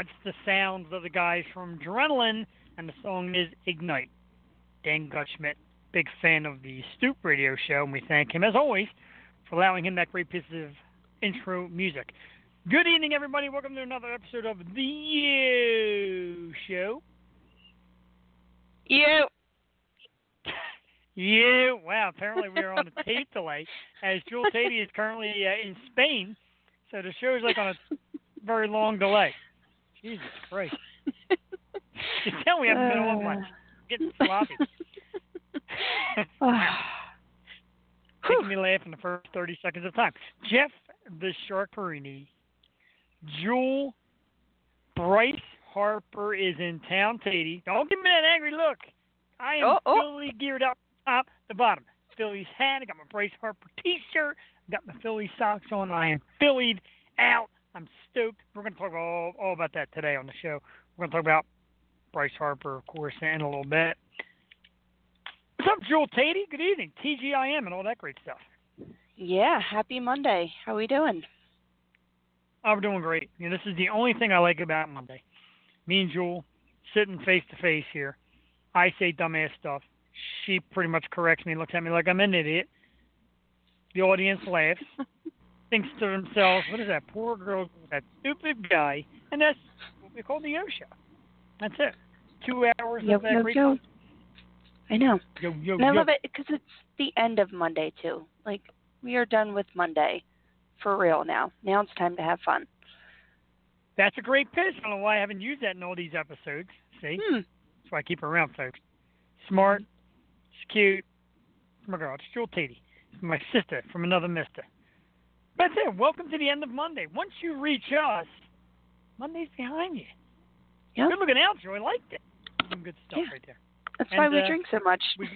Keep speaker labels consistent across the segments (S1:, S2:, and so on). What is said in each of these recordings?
S1: It's the sounds of the guys from Adrenaline, and the song is Ignite. Dan Gutschmidt, big fan of the Stoop Radio Show, and we thank him, as always, for allowing him that great piece of intro music. Good evening, everybody. Welcome to another episode of The Yo Show.
S2: You.
S1: You. Wow, apparently we're on a tape delay, as Jewel Teti is currently uh, in Spain, so the show is like on a very long delay. Jesus Christ. you tell me I haven't been on much. Getting sloppy. Ah. Making me laugh in the first 30 seconds of time. Jeff the Shark Porrini, Jewel, Bryce Harper is in town, Teti. Don't give me that angry look. I am
S2: Oh, oh.
S1: fully geared up top to bottom. Phillies hat. I got my Bryce Harper T-shirt. Got my Philly socks on. I am Phillied out. I'm stoked. We're going to talk all, all about that today on the show. We're going to talk about Bryce Harper, of course, in a little bit. What's up, Jewel Teti? Good evening. TGIM and all that great stuff.
S2: Yeah, happy Monday. How are we doing?
S1: We're doing great. You know, this is the only thing I like about Monday. Me and Jewel sitting face to face here. I say dumbass stuff. She pretty much corrects me, looks at me like I'm an idiot. The audience laughs, thinks to themselves, "What is that poor girl, that stupid guy?" And that's what we call the Yo Show. That's it. Two hours
S2: Yo,
S1: of that
S2: yo, yo. I know.
S1: yo yo
S2: And I love it because it's the end of Monday, too. Like, we are done with Monday for real now. Now it's time to have fun.
S1: That's a great pitch. I don't know why I haven't used that in all these episodes. See,
S2: Hmm.
S1: that's why I keep her around, folks. Smart, she's cute. My girl. It's Jewel. It's my sister from another mister. That's it. Welcome to the end of Monday. Once you reach us, Monday's behind you.
S2: Yep.
S1: Good looking out, Joy. I liked it. Some good stuff
S2: Yeah.
S1: right there.
S2: That's
S1: And,
S2: why we
S1: uh,
S2: drink so much.
S1: we-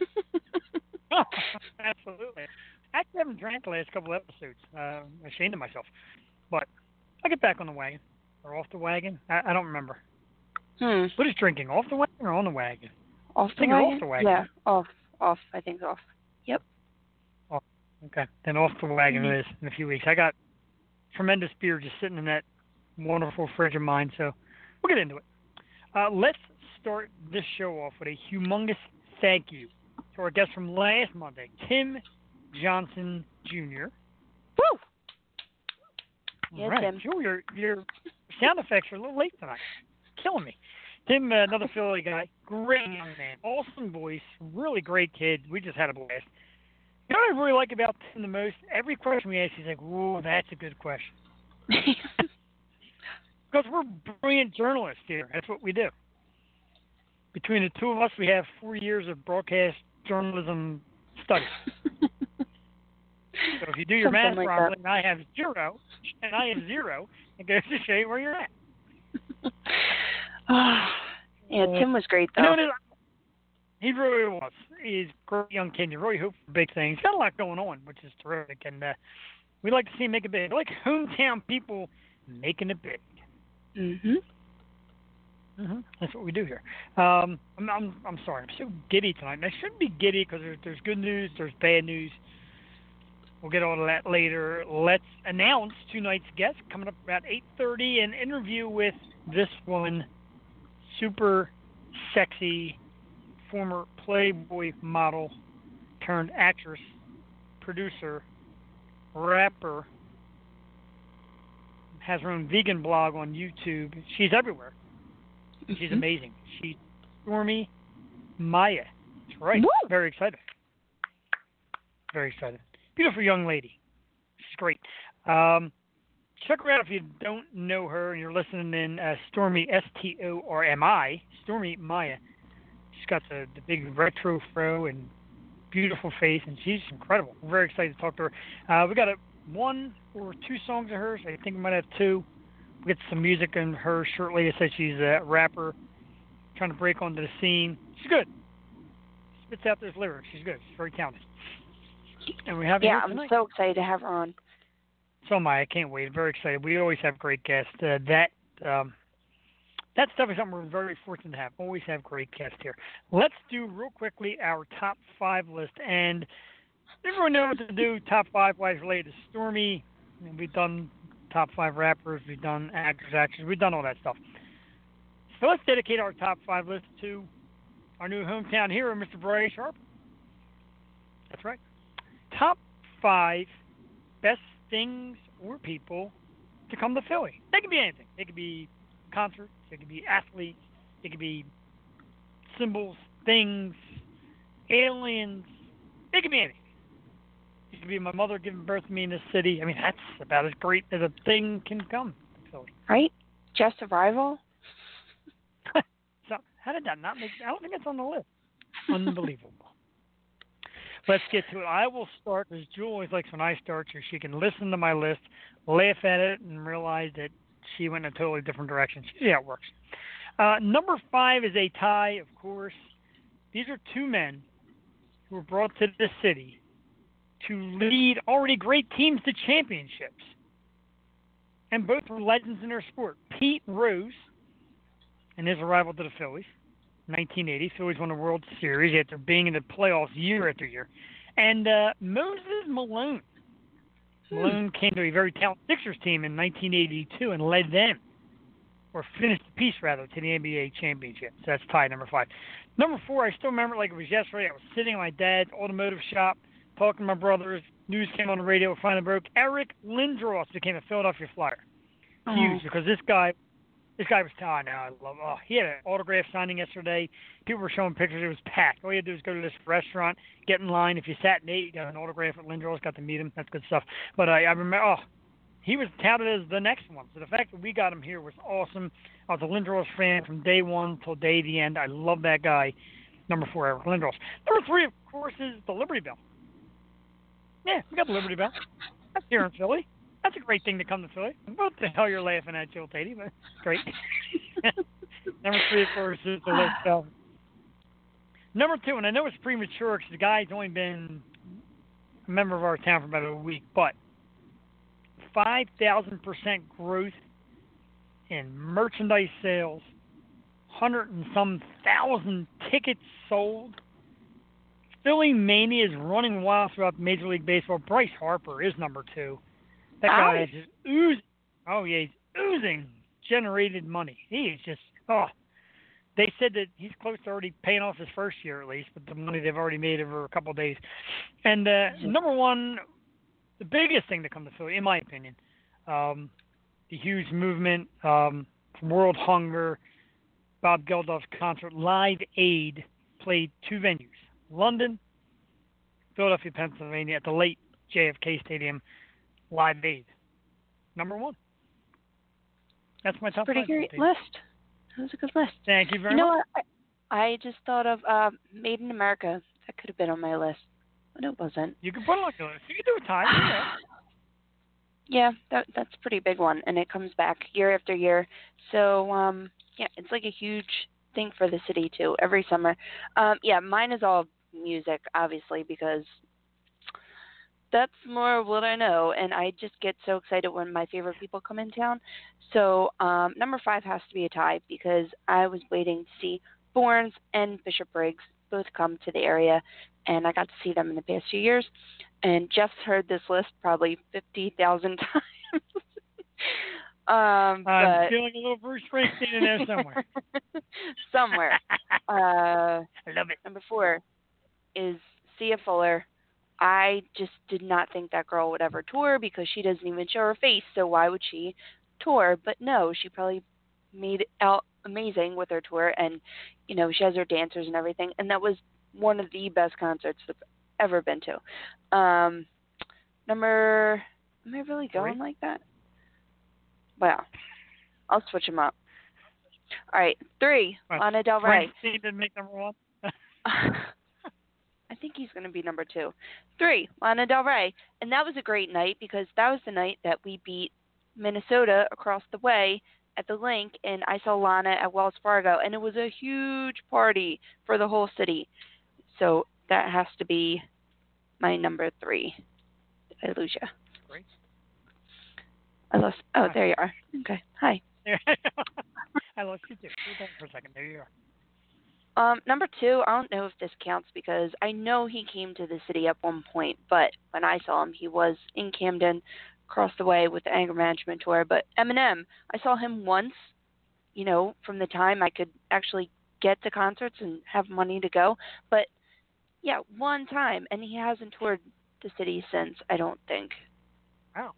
S1: Oh, absolutely. I actually haven't drank the last couple episodes. Uh, I'm ashamed of myself. But I get back on the wagon. Or off the wagon. I, I don't remember.
S2: hmm.
S1: What is drinking? Off the wagon or on the wagon?
S2: Off the
S1: think off
S2: wagon?
S1: the wagon.
S2: Yeah, off. Off. I think off.
S1: Okay. Then off the wagon
S2: Mhm.
S1: it is in a few weeks. I got tremendous beer just sitting in that wonderful fridge of mine, so we'll get into it. Uh, let's start this show off with a humongous thank you to our guest from last Monday, Tim Johnson Jr.
S2: Woo!
S1: All
S2: Yeah,
S1: right.
S2: Tim.
S1: Sure, your your sound effects are a little late tonight. Killing me. Tim, uh, another Philly guy, great young man, awesome voice, really great kid. We just had a blast. You know what I really like about Tim the most? Every question we ask, he's like, "Whoa, that's a good question." Because we're brilliant journalists here. That's what we do. Between the two of us, we have four years of broadcast journalism studies. So if you do your
S2: Something
S1: math
S2: like
S1: properly, and I have zero, and I have zero, it goes to show you where you're at.
S2: Ah, yeah, Tim was great
S1: You know
S2: though.
S1: what it- he really was. He's a great young kid. You really hope for big things. He's got a lot going on, which is terrific. And uh, we like to see him make it big. We like hometown people making it big.
S2: Mhm.
S1: hmm That's what we do here. Um, I'm, I'm, I'm sorry. I'm so giddy tonight. And I shouldn't be giddy because there's, there's good news, there's bad news. We'll get all of that later. Let's announce tonight's guest coming up about 8:30. An interview with this woman, super sexy, former Playboy model turned actress, producer, rapper. Has her own vegan blog on YouTube. She's everywhere. She's
S2: Mhm.
S1: amazing. She's Stormi Maya. That's right.
S2: Woo!
S1: Very excited. Very excited. Beautiful young lady. She's great. Um, check her out if you don't know her and you're listening in. Uh, Stormi S T O R M I. Stormi Maya. Got the the big retro fro and beautiful face, and she's incredible. We're very excited to talk to her. Uh, we got a one or two songs of hers. I think we might have two. We'll get some music in her shortly. I said she's a rapper trying to break onto the scene. She's good. Spits out those lyrics. She's good. She's very talented. And we have
S2: Yeah, I'm so excited to have her on.
S1: So am I. I can't wait. Very excited. We always have great guests. Uh, that um, that stuff is something we're very fortunate to have. Always have great guests here. Let's do real quickly our top five list. And everyone knows what to do. Top five wise related to Stormi. We've done top five rappers. We've done actors, actors. We've done all that stuff. So let's dedicate our top five list to our new hometown hero, Mr. Bryce Harper. That's right. Top five best things or people to come to Philly. They could be anything. They could be concerts. They could be athletes. It could be symbols, things, aliens. It could be anything. It could be my mother giving birth to me in this city. I mean, that's about as great as a thing can come. Philly.
S2: Right? Just arrival.
S1: so how did that not make? I don't think it's on the list. Unbelievable. Let's get to it. I will start because Jewel always likes when I start, so she can listen to my list, laugh at it, and realize that she went in a totally different direction. See how it works. Uh, number five is a tie, of course. These are two men who were brought to this city to lead already great teams to championships. And both were legends in their sport. Pete Rose and his arrival to the Phillies, 1980. Phillies won the World Series after being in the playoffs year after year. And uh, Moses Malone. Hmm. Malone came to a very talented Sixers team in 1982 and led them or finished the piece rather to the NBA championship. So that's tie number five. Number four, I still remember it like it was yesterday. I was sitting in my dad's automotive shop talking to my brothers. News came on the radio, finally broke. Eric Lindros became a Philadelphia Flyer. Huge because this guy, this guy was talented. Now I love. Oh, he had an autograph signing yesterday. People were showing pictures. It was packed. All you had to do was go to this restaurant, get in line. If you sat in eight, you got an autograph with Lindros. Got to meet him. That's good stuff. But I, I remember. Oh, he was touted as the next one. So the fact that we got him here was awesome. I was a Lindros fan from day one till day the end. I love that guy. Number four, Eric Lindros. Number three, of course, is the Liberty Bell. Yeah, we got the Liberty Bell. That's here in Philly. That's a great thing to come to Philly. What the hell you're laughing at, Jewel Teti, but great. Number three, of course, is the Liberty Bell. Number two, and I know it's premature because the guy's only been a member of our town for about a week, but 5,000% growth in merchandise sales, 100 and some thousand tickets sold. Philly Mania is running wild throughout Major League Baseball. Bryce Harper is number two. That guy is just oozing. Oh, yeah, he's oozing generated money. He is just, oh. They said that he's close to already paying off his first year at least, with the money they've already made over a couple of days. And uh, number one, the biggest thing to come to Philly, in my opinion, um, the huge movement, um, World Hunger, Bob Geldof's concert, Live Aid played two venues, London, Philadelphia, Pennsylvania, at the late JFK Stadium, Live Aid. Number one. That's my top
S2: Pretty great list. That was a good list.
S1: Thank you very
S2: you know
S1: much.
S2: What? I, just thought of uh, Made in America. That could have been on my list but it wasn't.
S1: You can put it on your list. You can do a tie.
S2: yeah, that that's a pretty big one, and it comes back year after year. So um, yeah, it's like a huge thing for the city too. Every summer. Um, yeah, mine is all music, obviously, because that's more of what I know, and I just get so excited when my favorite people come in town. So um, number five has to be a tie because I was waiting to see Borns and Bishop Briggs both come to the area, and I got to see them in the past few years. And Jeff's heard this list probably 50,000 times. um,
S1: I'm feeling a little Bruce Springsteen in there somewhere.
S2: somewhere. Uh,
S1: I love it.
S2: Number four is Sia Furler. I just did not think that girl would ever tour because she doesn't even show her face. So why would she tour? But no, she probably made it out amazing with her tour, and you know she has her dancers and everything, and that was one of the best concerts I've ever been to. Um, number, am I really going Three? like that? Well, I'll switch them up. All right, three, what, Lana Del Rey.
S1: Didn't make number one.
S2: I think he's going to be number two. Three, Lana Del Rey. And that was a great night because that was the night that we beat Minnesota across the way at the Linc, and I saw Lana at Wells Fargo, and it was a huge party for the whole city. So that has to be my number three. Did I lose you?
S1: Great.
S2: I lost. Oh, there you are. Okay. Hi.
S1: I lost you too. Hold for a second. There you are.
S2: Um, number two, I don't know if this counts because I know he came to the city at one point, but when I saw him, he was in Camden across the way with the anger management tour. But Eminem, I saw him once, you know, from the time I could actually get to concerts and have money to go. But yeah, one time, and he hasn't toured the city since. I don't think.
S1: Wow.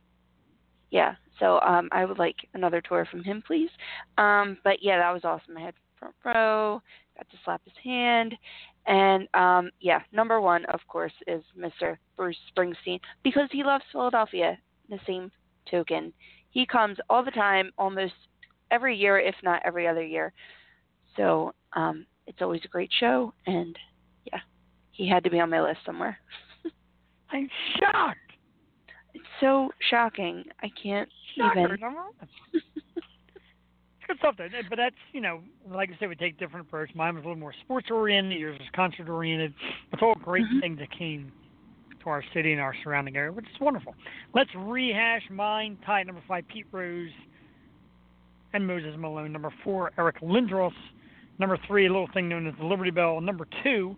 S2: Yeah, so um, I would like another tour from him, please. Um, but yeah, that was awesome. I had front row, got to slap his hand, and um, yeah, number one, of course, is Mr. Bruce Springsteen because he loves Philadelphia. The same token, he comes all the time, almost every year, if not every other year. So um, it's always a great show, and yeah, he had to be on my list somewhere.
S1: I'm shocked.
S2: It's so shocking. I can't
S1: Shocker,
S2: even.
S1: it's good stuff, though. But that's you know, like I said, we take different approach. Mine was a little more sports oriented. Yours was concert oriented. It's all great
S2: Mhm.
S1: things that came to our city and our surrounding area, which is wonderful. Let's rehash mine. Tie number five, Pete Rose and Moses Malone. Number four, Eric Lindros. Number three, a little thing known as the Liberty Bell. Number two,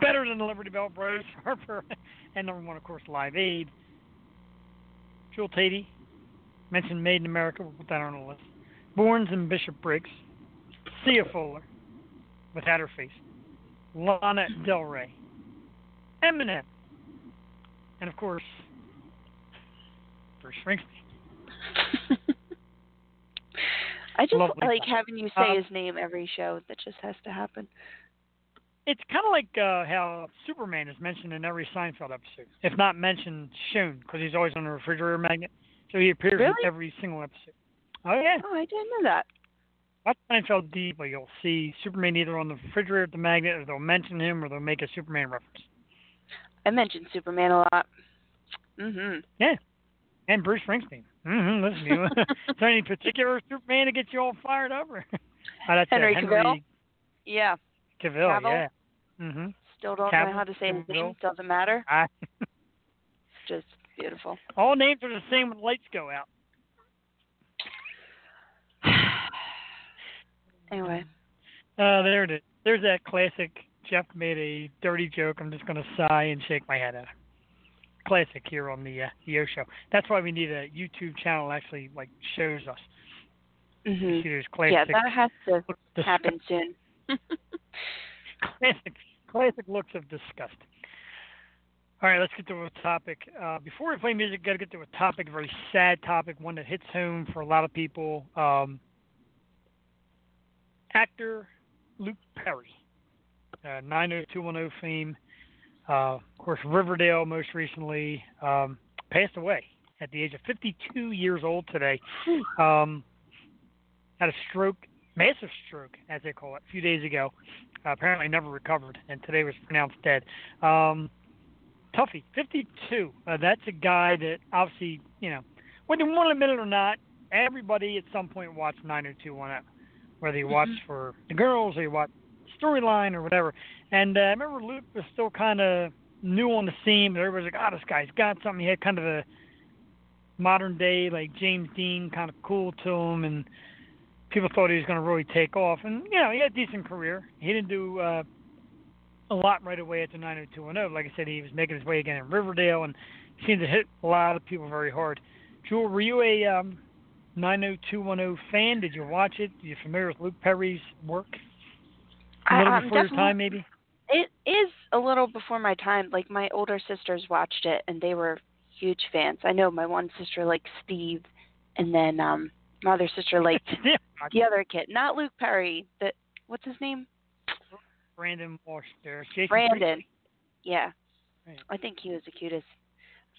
S1: better than the Liberty Bell, Bros Harper. And number one, of course, Live Aid. Jewel Teti, mentioned Made in America, we'll put that on the list. Borns and Bishop Briggs. Sia Furler, with her face. Lana Del Rey. Eminem. And of course, Bruce Springsteen.
S2: I just
S1: Lovely
S2: like
S1: guy.
S2: having you say
S1: Um,
S2: his name every show. That just has to happen.
S1: It's kind of like uh, how Superman is mentioned in every Seinfeld episode. If not mentioned, shown, because he's always on the refrigerator magnet. So he appears
S2: Really?
S1: in every single episode. Oh, yeah.
S2: Oh, I didn't know that.
S1: Watch Seinfeld deeply. You'll see Superman either on the refrigerator at the magnet, or they'll mention him, or they'll make a Superman reference.
S2: I mentioned Superman a lot. Mhm. Yeah.
S1: And Bruce Springsteen. Mm-hmm. Listen, you. is there any particular Superman to get you all fired up? Or? Oh, that's uh,
S2: Henry
S1: Henry
S2: Cavill? Yeah.
S1: Cavill,
S2: Cavill?
S1: yeah. Mm-hmm.
S2: Still don't
S1: Cavill,
S2: know how to say his name. Doesn't matter.
S1: I,
S2: Just beautiful.
S1: all names are the same when lights go out.
S2: Anyway.
S1: Uh, there it is. There's that classic. Jeff made a dirty joke. I'm just going to sigh and shake my head at it. Classic here on the uh, the Yo Show. That's why we need a YouTube channel that actually like shows us.
S2: Mhm.
S1: there's classic.
S2: Yeah, that has to happen soon.
S1: classic, classic looks of disgust. All right, let's get to a topic. Uh, before we play music, got to get to a topic, a very sad topic, one that hits home for a lot of people. Um, actor Luke Perry, uh, 90210 fame, uh, of course, Riverdale most recently, um, passed away at the age of 52 years old today. Um, had a stroke, massive stroke, as they call it, a few days ago. Uh, apparently never recovered, and today was pronounced dead. Um, Tuffy, 52. Uh, that's a guy that obviously, you know, whether you want to admit it or not, everybody at some point watched 90210, whether you watched
S2: Mhm.
S1: for the girls or you watched storyline or whatever. And uh, I remember Luke was still kind of new on the scene, but everybody's like, "Oh, this guy's got something." He had kind of a modern day, like James Dean, kind of cool to him, and people thought he was going to really take off. And you know, he had a decent career. He didn't do uh, a lot right away at the 90210. Like I said, he was making his way again in Riverdale, and seemed to hit a lot of people very hard. Jewel, were you a um, 90210 fan? Did you watch it? Are you familiar with Luke Perry's work? A
S2: I-
S1: little
S2: I'm
S1: before your time, maybe.
S2: It is a little before my time. Like my older sisters watched it and they were huge fans. I know my one sister liked Steve and then um my other sister liked
S1: yeah.
S2: the other kid. Not Luke Perry. The what's his name?
S1: Brandon Walsh there. Jason
S2: Brandon.
S1: Priestley.
S2: Yeah.
S1: Right.
S2: I think he was the cutest.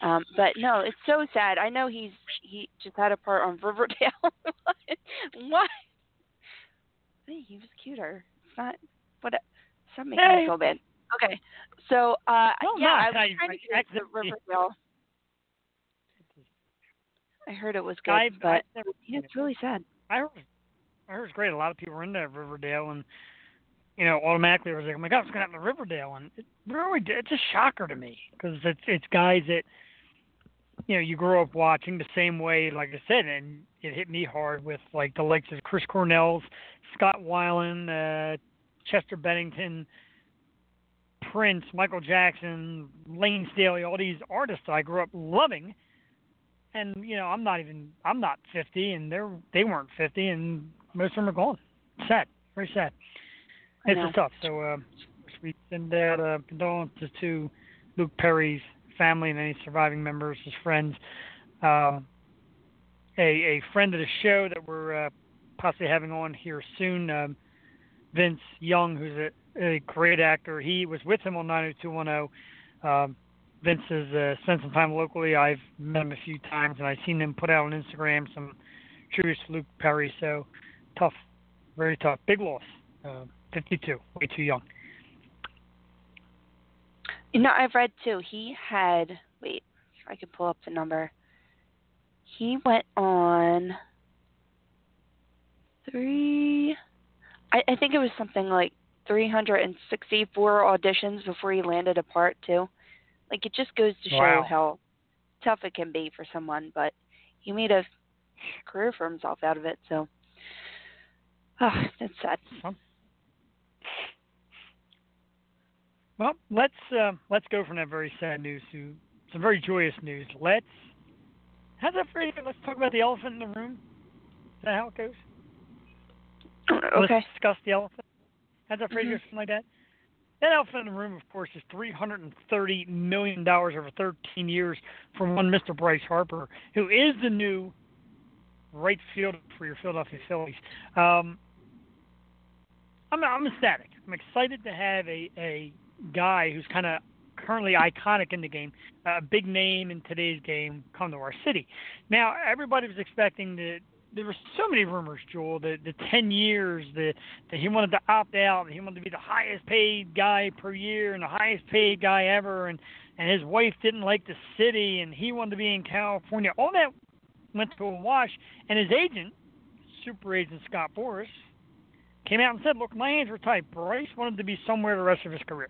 S2: Um, but no, it's so sad. I know he's he just had a part on Riverdale. what? Hey, he was cuter. It's not what stop making
S1: Hey.
S2: me feel bad. Okay. So uh
S1: No,
S2: yeah,
S1: no,
S2: I was
S1: I-
S2: trying
S1: I
S2: to get into Riverdale. I heard it was good,
S1: I've,
S2: but
S1: I've never
S2: yeah, it's really sad.
S1: I heard, I heard it's great. A lot of people were into Riverdale, and you know, automatically I was like, "Oh my God, what's going to happen to Riverdale?" And it really, it's a shocker to me because it's it's guys that you know you grow up watching the same way, like I said, and it hit me hard with like the likes of Chris Cornell's, Scott Weiland, uh, Chester Bennington. Prince, Michael Jackson, Layne Staley, all these artists I grew up loving, and you know I'm not even I'm not 50, and they're they weren't 50, and most of them are gone. Sad, very sad. It's tough. So uh, we send out uh, condolences to Luke Perry's family and any surviving members, his friends. Um, a a friend of the show that we're uh, possibly having on here soon, um, Vince Young, who's a, a great actor. He was with him on 90210. Um, Vince has uh, spent some time locally. I've met him a few times, and I've seen him put out on Instagram some tributes to Luke Perry. So tough, very tough, big loss. Uh, 52, way too young.
S2: You know, I've read too. He had wait, if I can pull up the number. He went on three. I, I think it was something like 364 auditions before he landed a part too. Like it just goes to show
S1: wow.
S2: how tough it can be for someone, but he made a career for himself out of it. So, oh, that's sad.
S1: Well, let's uh, let's go from that very sad news to some very joyous news. Let's how's that you? Let's talk about the elephant in the room. Is that how it goes?
S2: Okay.
S1: Let's discuss the elephant. How's that for
S2: mm-hmm.
S1: you? Something like that. That elephant in the room, of course, is $330 million over 13 years from one Mr. Bryce Harper, who is the new right fielder for your Philadelphia Phillies. Um, I'm, I'm ecstatic. I'm excited to have a, a guy who's kind of currently iconic in the game, a big name in today's game, come to our city. Now, everybody was expecting that there were so many rumors, Joel, that the 10 years that, that he wanted to opt out, he wanted to be the highest paid guy per year and the highest paid guy ever, and, and his wife didn't like the city, and he wanted to be in California. All that went to a wash, and his agent, super agent Scott Boras, came out and said, look, my hands were tied. Bryce wanted to be somewhere the rest of his career.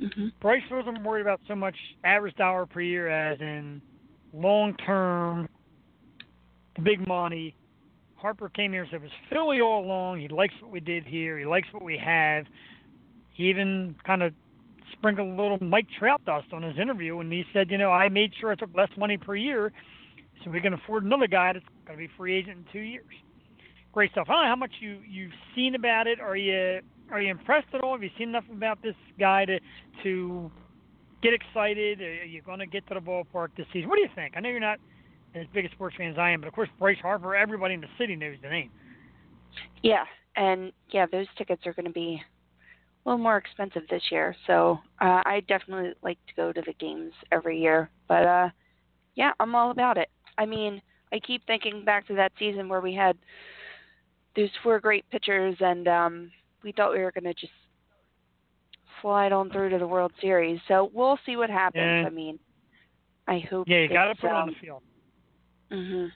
S2: Mm-hmm.
S1: Bryce wasn't worried about so much average dollar per year as in long term, big money. Harper came here and said it was Philly all along. He likes what we did here. He likes what we have. He even kind of sprinkled a little Mike Trout dust on his interview, and he said, you know, I made sure I took less money per year, so we can afford another guy that's going to be free agent in two years. Great stuff. I don't know how much you you've seen about it. Are you are you impressed at all? Have you seen enough about this guy to to get excited? Are you going to get to the ballpark this season? What do you think? I know you're not as big a sports fan as I am, but of course Bryce Harper, everybody in the city knows the name.
S2: Yeah, and yeah, those tickets are going to be a little more expensive this year. So uh, I definitely like to go to the games every year. But uh, yeah, I'm all about it. I mean, I keep thinking back to that season where we had those four great pitchers and um, we thought we were going to just slide on through to the World Series. So we'll see what happens.
S1: Yeah.
S2: I mean, I hope.
S1: Yeah, you got
S2: to
S1: put it on the field.
S2: Mhm.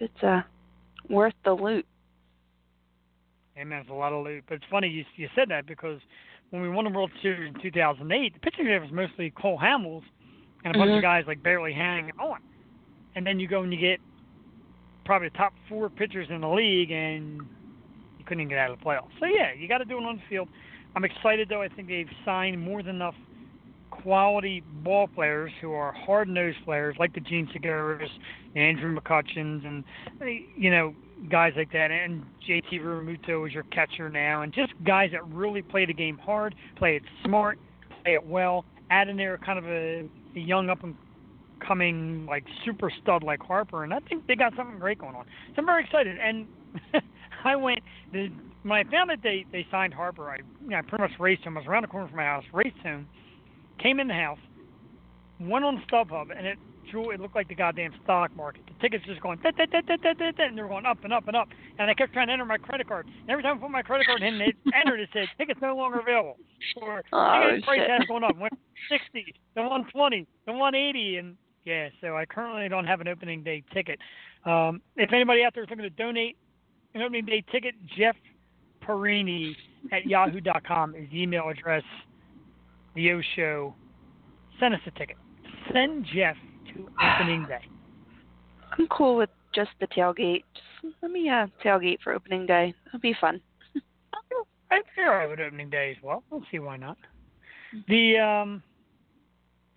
S2: It's uh worth the loot.
S1: Man, it's a lot of loot. But it's funny you you said that because when we won the World Series in 2008, the pitching staff was mostly Cole Hamels and a bunch
S2: Mhm.
S1: of guys like barely hanging on. And then you go and you get probably the top four pitchers in the league, and couldn't even get out of the playoffs. So yeah, you got to do it on the field. I'm excited though. I think they've signed more than enough quality ball players who are hard nosed players like the Jean Segura's, Andrew McCutchens, and you know guys like that, and JT Realmuto is your catcher now, and just guys that really play the game hard, play it smart, play it well. Add in there kind of a, a young up and coming like super stud like Harper, and I think they got something great going on. So I'm very excited. And I went the when I found that they they signed Harper, I you know, I pretty much raced him. I was around the corner from my house, raced him, came in the house, went on StubHub, and it drew. It looked like the goddamn stock market. The tickets just going da, da, da, da, da, da, da, and they were going up and up and up. And I kept trying to enter my credit card. And every time I put my credit card in, it entered. It said tickets no longer available. Or
S2: Oh,
S1: ticket price has gone up. Went 60, then 120, then 180, and yeah. So I currently don't have an opening day ticket. Um, if anybody out there is looking to donate an opening day ticket, Jeff Porrini at yahoo.com is the email address. The Yo Show. Send us a ticket. Send Jeff to opening day.
S2: I'm cool with just the tailgate. Just let me uh tailgate for opening day. It'll be fun.
S1: I'm sure I would opening day as well. We'll see why not. The um,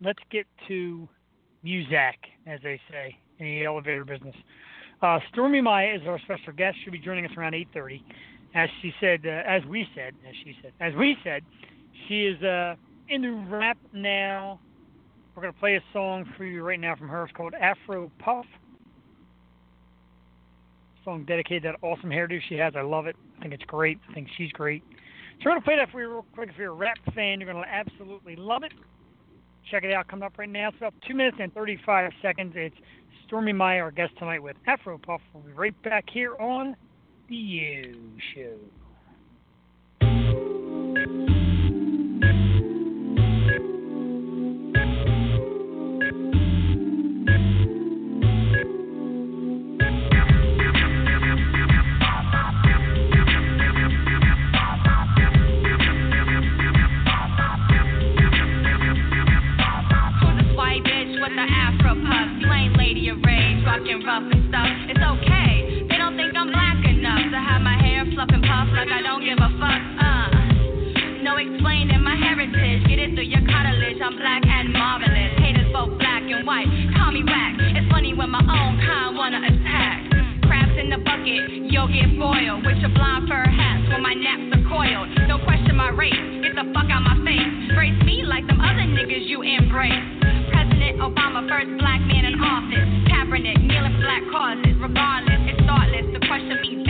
S1: let's get to Muzak, as they say in the elevator business. Uh, Stormi Maya is our special guest. She'll be joining us around 8:30. As she said, uh, as we said, as she said, as we said, she is uh, the rap now. We're gonna play a song for you right now from her. It's called Afro Puff. Song dedicated to that awesome hairdo she has. I love it. I think it's great. I think she's great. So we're gonna play that for you real quick. If you're a rap fan, you're gonna absolutely love it. Check it out. Coming up right now. It's about two minutes and 35 seconds. It's Stormi Maya, our guest tonight with Afro Puff. We'll be right back here on the Yo Show.
S3: Rough and stuff. It's okay. They don't think I'm black enough to have my hair fluff and puff like I don't give a fuck. Uh, no explaining my heritage. Get it through your cartilage. I'm black and marvelous. Haters both black and white. Call me whack. It's funny when my own kind wanna attack. Crabs in the bucket, you'll get boiled with your blonde fur hats when my naps are coiled. Don't question my race, get the fuck out my face. Brace me like them other niggas you embrace. President Obama, first black man in office. Kaepernick, kneeling black causes. Regardless, it's thoughtless to question me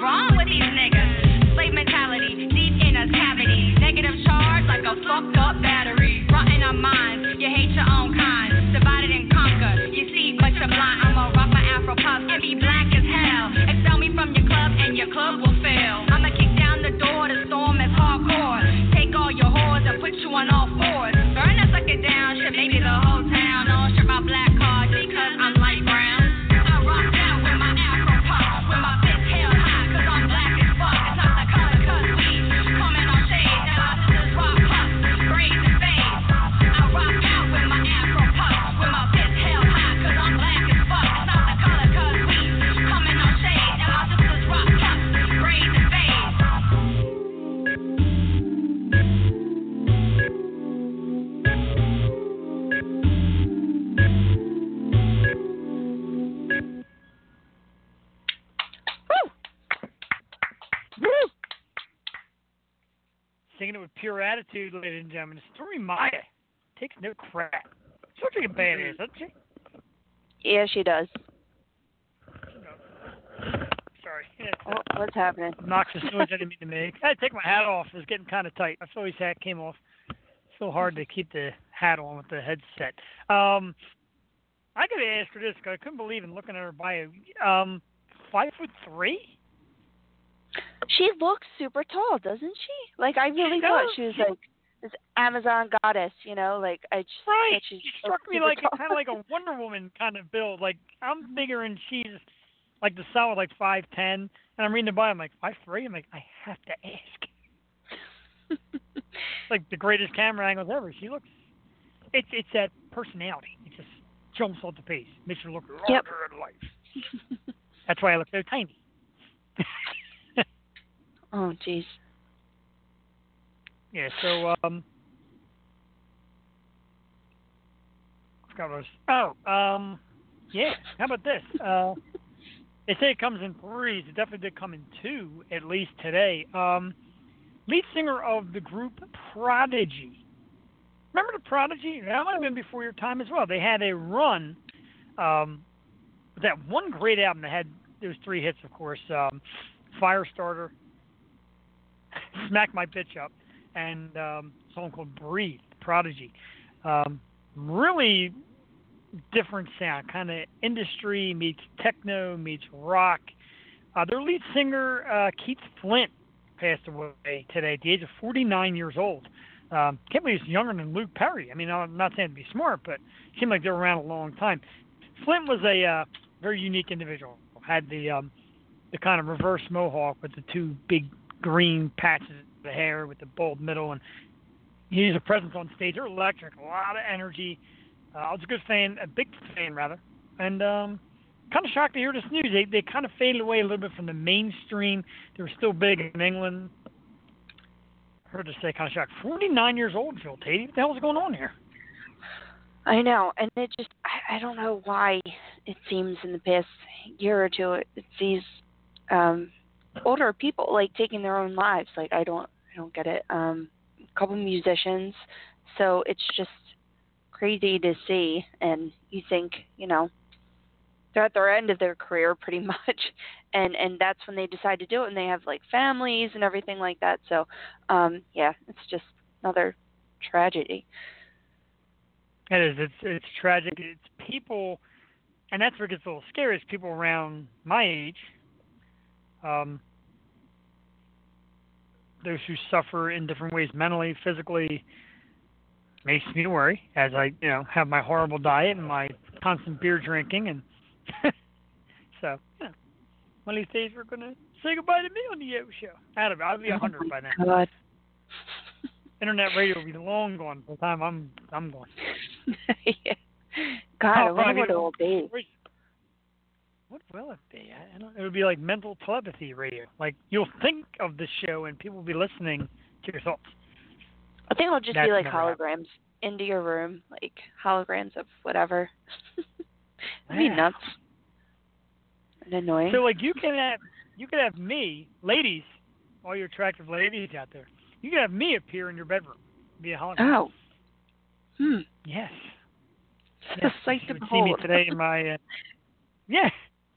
S3: wrong with these niggas? Slave mentality, deep in us cavities. Negative charge like a fucked up battery. Rotten our minds, you hate your own kind. Divided and conquer, you see but you're blind. I'ma rock my afro puff and be black as hell. Expel me from your club and your club will fail. I'ma kick down the door, the storm is hardcore. Take all your whores and put you on all fours.
S1: It with pure attitude, ladies and gentlemen. Stormi Maya takes no crap. She looks like a badass, doesn't she?
S2: Yeah, she does.
S1: Sorry.
S2: Oh, what's happening?
S1: obnoxious noise I didn't mean to make. I had to take my hat off. It was getting kind of tight. I saw his hat came off. It's so hard to keep the hat on with the headset. Um, I got to ask her this because I couldn't believe in looking at her bio. Um, five foot three?
S2: She looks super tall, doesn't she? Like I really
S1: She
S2: thought
S1: does.
S2: she was like this Amazon goddess, you know? Like I just
S1: Right.
S2: she's
S1: She struck me like
S2: tall.
S1: kind of like a Wonder Woman kind of build. Like I'm bigger figuring she's like the solid like five ten, and I'm reading the bio. I'm like five three. I'm like I have to ask. like the greatest camera angles ever. She looks. It's it's that personality. It just jumps off the page. Makes her look larger
S2: Yep.
S1: than life. That's why I look so tiny.
S2: oh jeez.
S1: Yeah, so um oh, um yeah, how about this? Uh they say it comes in threes. It definitely did come in two, at least today. Um lead singer of the group Prodigy. Remember the Prodigy? That might have been before your time as well. They had a run um that one great album that had those three hits of course, um Firestarter, Smack My Bitch Up and um, song called Breathe, Prodigy. Um, really different sound, kind of industry meets techno meets rock. Uh, their lead singer, uh, Keith Flint, passed away today at the age of 49 years old. Um, can't believe he's younger than Luke Perry. I mean, I'm not saying to be smart, but it seemed like they were around a long time. Flint was a uh, very unique individual. Had the um, the kind of reverse mohawk with the two big green patches of the hair with the bald middle, and he's a presence on stage. They're electric, a lot of energy. Uh, I was a good fan, a big fan rather, and um, kind of shocked to hear this news. They they kind of faded away a little bit from the mainstream. They were still big in England. Heard to say kind of shocked. Forty nine years old, Phil Teti. What the hell's going on here?
S2: I know, and it just I, I don't know why it seems in the past year or two it's these um older people like taking their own lives. Like I don't I don't get it. Um a couple musicians. So it's just crazy to see and you think, you know, they're at their end of their career pretty much and and that's when they decide to do it and they have like families and everything like that. So um yeah, it's just another tragedy.
S1: It is. It's it's tragic. It's people, and that's where it gets a little scary. Is people around my age, um, those who suffer in different ways, mentally, physically, makes me worry. As I, you know, have my horrible diet and my constant beer drinking, and so, you know, one of these days we're gonna say goodbye to me on the Yo Show. Know. I'll be a hundred by then.
S2: God.
S1: Internet radio will be long gone by the time I'm I'm gone.
S2: yeah. God,
S1: Oh,
S2: I wonder what it will be.
S1: What will it be? I don't, it would be like mental telepathy radio. Like you'll think of the show and people will be listening to your thoughts.
S2: I think it'll just
S1: That's
S2: be like
S1: never happened.
S2: holograms into your room, like holograms of whatever. That'd be nuts and annoying.
S1: So like you can have you could have me, ladies, all your attractive ladies out there. You can have me appear in your bedroom. Be a hologram.
S2: oh. Hmm.
S1: Yes. Yes.
S2: a sight
S1: you
S2: to
S1: would see me today in my uh, yeah.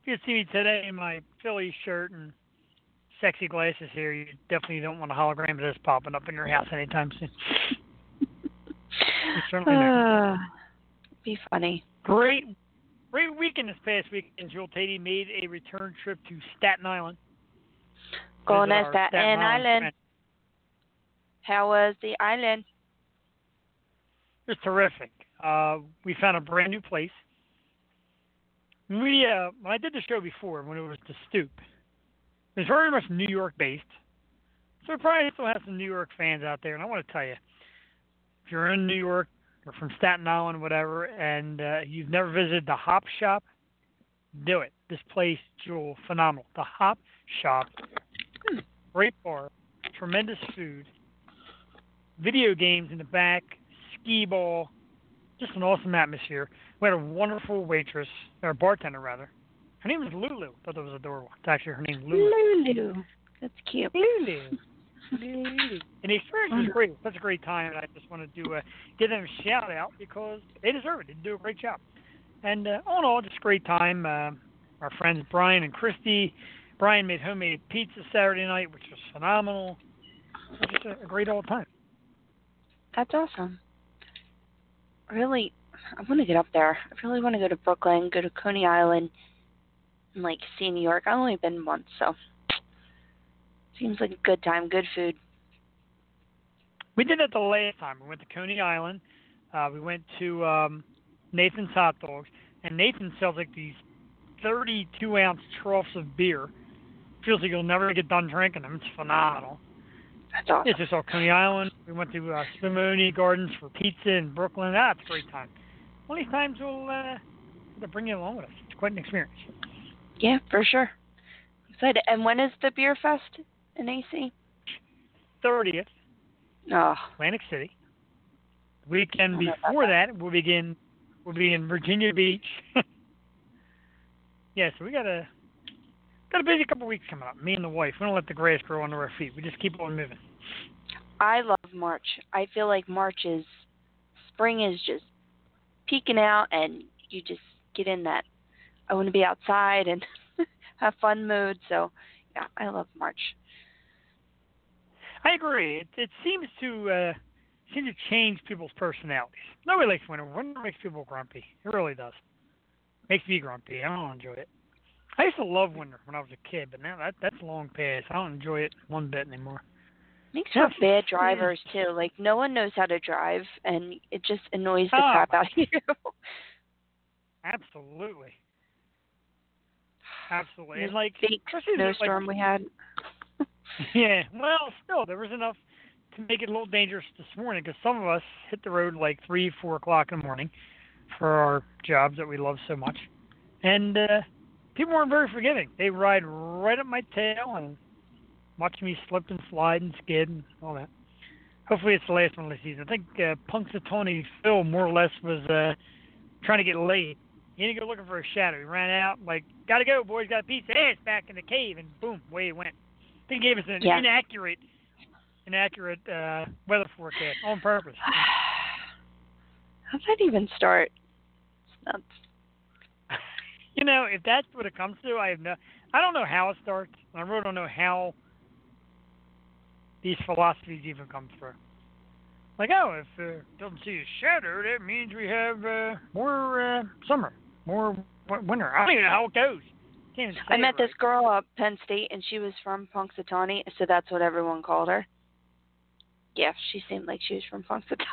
S1: You see me today in my Philly shirt and sexy glasses here, you definitely don't want a hologram of this popping up in your house anytime soon. certainly.
S2: Uh, be funny.
S1: Great, great weekend this past weekend. Jewel Teti made a return trip to Staten Island.
S2: Going to
S1: our
S2: Staten Island. How was the island?
S1: It was terrific. Uh, we found a brand new place. We uh, when I did the show before, when it was the Stoop, it was very much New York based. So we probably still have some New York fans out there, and I want to tell you, if you're in New York or from Staten Island, whatever, and uh, you've never visited the Hop Shop, do it. This place, Jewel, phenomenal. The Hop Shop, great bar, tremendous food, video games in the back, skee ball, just an awesome atmosphere. We had a wonderful waitress, or bartender rather. Her name was Lulu. thought that was adorable. It's actually her name Lulu.
S2: Lulu. That's cute.
S1: Lulu. Lulu. And the experience was great. Such a great time, and I just wanted to uh, give them a shout out because they deserve it. They do a great job. And uh, all in all, just a great time. Uh, our friends Brian and Christy. Brian made homemade pizza Saturday night, which was phenomenal. It was just a, a great old time.
S2: That's awesome. Really, I want to get up there. I really want to go to Brooklyn, go to Coney Island, and like see New York. I've only been once, so seems like a good time, good food.
S1: We did it the last time. We went to Coney Island. Uh, we went to um, Nathan's Hot Dogs, and Nathan sells like these 32 ounce troughs of beer. Feels like you'll never get done drinking them. It's phenomenal.
S2: That's awesome.
S1: It's just all Coney Island. We went to uh, Spumoni Gardens for pizza in Brooklyn. That's a great time. Of these times we'll uh, bring you along with us. It's quite an experience.
S2: Yeah, for sure. Excited. And when is the beer fest in AC?
S1: 30th,
S2: Oh,
S1: Atlantic City. Weekend
S2: I don't know about
S1: before that, we'll begin. We'll be in Virginia Beach. yeah, so we got a got a busy couple weeks coming up. Me and the wife. We don't let the grass grow under our feet. We just keep on moving.
S2: I love March. I feel like March is spring is just peeking out, and you just get in that I want to be outside and have fun mood. So, yeah, I love March.
S1: I agree. It it seems to uh seem to change people's personalities. Nobody likes winter. Winter makes people grumpy. It really does. Makes me grumpy. I don't enjoy it. I used to love winter when I was a kid, but now that that's long past. I don't enjoy it one bit anymore.
S2: Makes for bad drivers too. Like no one knows how to drive, and it just annoys the
S1: Oh,
S2: crap out of you.
S1: Absolutely. Absolutely. And like
S2: Fake
S1: the- like,
S2: snowstorm we had.
S1: Yeah, well, still, there was enough to make it a little dangerous this morning because some of us hit the road like three, four o'clock in the morning for our jobs that we love so much, and uh, people weren't very forgiving. They ride right up my tail and watch me slip and slide and skid and all that. Hopefully, it's the last one of the season. I think uh, Punxsutawney Phil more or less was uh, trying to get laid. He didn't go looking for a shadow. He ran out like, "Gotta go, boys. Got a piece of ass back in the cave," and boom, away he went. I think he gave us an
S2: Yeah.
S1: inaccurate, inaccurate uh, weather forecast on purpose.
S2: How'd that even start?
S1: You know, if that's what it comes to, I have no. I don't know how it starts. I really don't know how these philosophies even come through. Like, oh, if uh, doesn't see a shadow, that means we have uh, more uh, summer, more w- winter. I don't even know how it goes.
S2: I met this girl at Penn State, and she was from Punxsutawney, so that's what everyone called her. Yeah, she seemed like she was from Punxsutawney.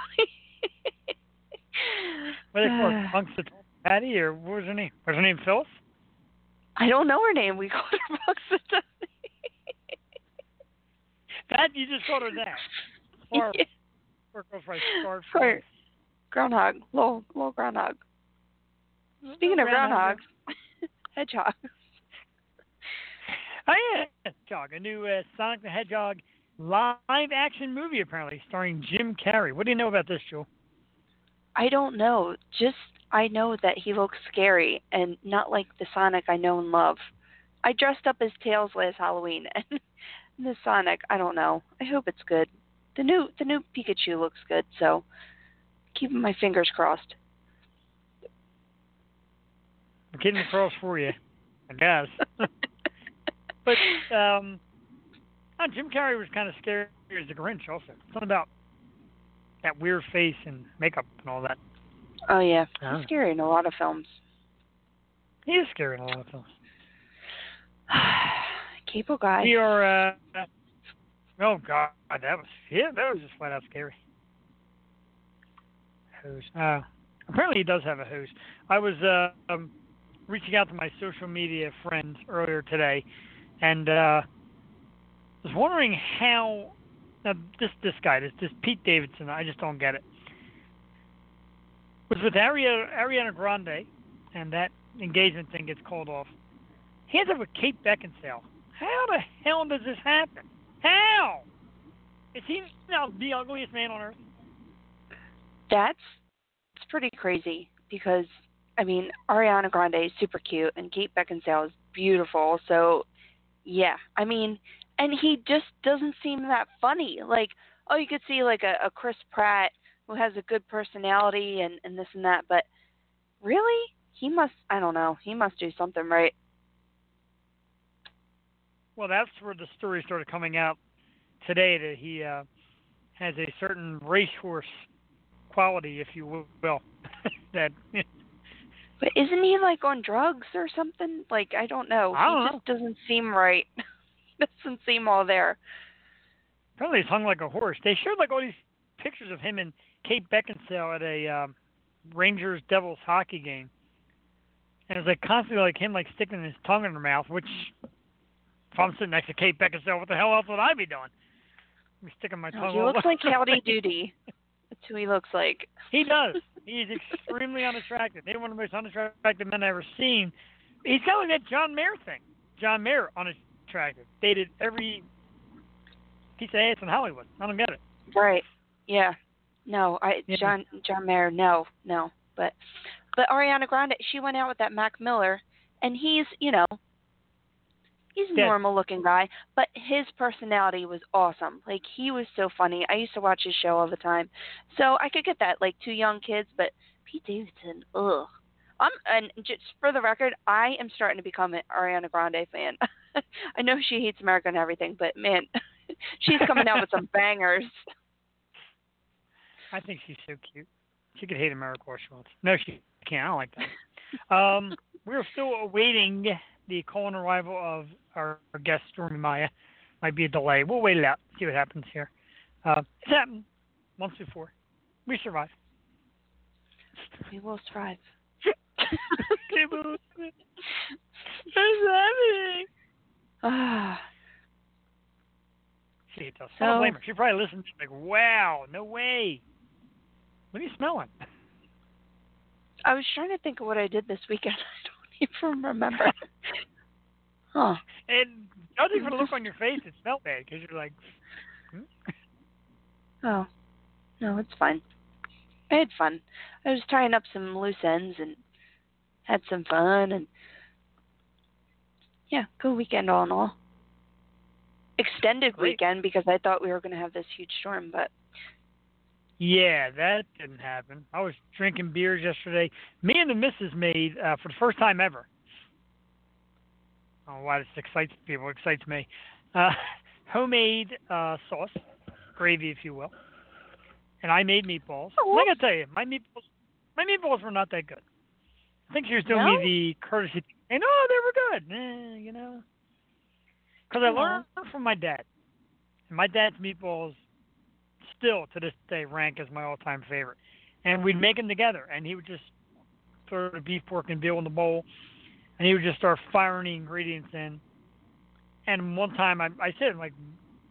S1: what is it called? Punxsutawney Patty, or what was her name? Was her name Phyllis?
S2: I don't know her name. We called her Punxsutawney.
S1: That you just called her that. Or
S2: Yeah,
S1: or right start
S2: For- groundhog, little little groundhog. Speaking of groundhogs, hedgehog.
S1: Oh yeah, Hedgehog, a new uh, Sonic the Hedgehog live action movie apparently starring Jim Carrey. What do you know about this, Jewel?
S2: I don't know. Just I know that he looks scary and not like the Sonic I know and love. I dressed up as Tails last Halloween, and the Sonic, I don't know. I hope it's good. The new the new Pikachu looks good, so keeping my fingers crossed.
S1: I'm getting across for you, I guess. but um, oh, Jim Carrey was kind of scary as the Grinch. Also, something about that weird face and makeup and all that.
S2: oh yeah, he's scary in a lot of films.
S1: He is scary in a lot of films.
S2: Cable Guy.
S1: We are. Uh, oh God, that was yeah, that was just flat out scary. Hose. Uh, apparently, he does have a hose. I was uh, um, reaching out to my social media friends earlier today, and uh, was wondering how. Now, this this guy, this this Pete Davidson, I just don't get it. Was with Ariana, Ariana Grande, and that engagement thing gets called off. He ends up with Kate Beckinsale. How the hell does this happen? How? Is he now the ugliest man on earth?
S2: That's it's pretty crazy because I mean Ariana Grande is super cute and Kate Beckinsale is beautiful. So yeah, I mean, and he just doesn't seem that funny. Like oh, you could see like a, a Chris Pratt who has a good personality and and this and that, but really, he must I don't know, he must do something right.
S1: Well, that's where the story started coming out today that he uh, has a certain racehorse quality, if you will. that
S2: But isn't he like on drugs or something? Like I don't know.
S1: I don't
S2: he just doesn't seem right. doesn't seem all there.
S1: apparently he's hung like a horse. They showed like all these pictures of him and Kate Beckinsale at a um, Rangers Devils hockey game, and it was like constantly like him like sticking his tongue in her mouth. Which, I'm sitting next to Kate Beckinsale, what the hell else would I be doing? Be sticking my tongue.
S2: he looks like Howdy. Doody. That's who he looks like.
S1: He does. He's extremely unattractive. Maybe one of the most unattractive men I've ever seen. He's kind of like that John Mayer thing. John Mayer, unattractive. Dated every piece of ass in Hollywood. I don't get it.
S2: Right. Yeah. No, I
S1: Yeah.
S2: John John Mayer, no, no. But but Ariana Grande, she went out with that Mac Miller and he's, you know, he's a normal looking guy, but his personality was awesome. Like he was so funny. I used to watch his show all the time. So I could get that, like two young kids, but Pete Davidson, ugh. I'm and just for the record, I am starting to become an Ariana Grande fan. I know she hates America and everything, but man, she's coming out with some bangers.
S1: I think she's so cute. She could hate America if she wants. No, she can't. I don't like that. um, we're still awaiting the call-in arrival of our, our guest Stormi Maya. Might be a delay. We'll wait it out. See what happens here. Uh, it's happened once before. We survive.
S2: We will strive.
S1: What's happening?
S2: Ah,
S1: She hates us. I don't
S2: So-
S1: blame her. She probably listens like, wow, no way. What are you smelling?
S2: I was trying to think of what I did this weekend. I don't even remember. Huh.
S1: And judging from the look on your face, it smelled bad because you're like, hmm?
S2: Oh. No, it's fine. I had fun. I was tying up some loose ends and had some fun and yeah, good weekend all in all. Extended
S1: Great.
S2: weekend because I thought we were going to have this huge storm, but
S1: yeah, that didn't happen. I was drinking beers yesterday. Me and the missus made, uh, for the first time ever, I don't know why this excites people, it excites me, uh, homemade uh, sauce, gravy, if you will. And I made meatballs.
S2: Oh,
S1: I gotta tell you, my meatballs, my meatballs were not that good. I think she was doing
S2: No?
S1: me the courtesy, and oh, they were good, eh, you know. Because I learned from my dad, and my dad's meatballs still to this day rank as my all-time favorite. And we'd make them together, and he would just throw the beef, pork, and veal in the bowl, and he would just start firing the ingredients in. And one time I, I said, like,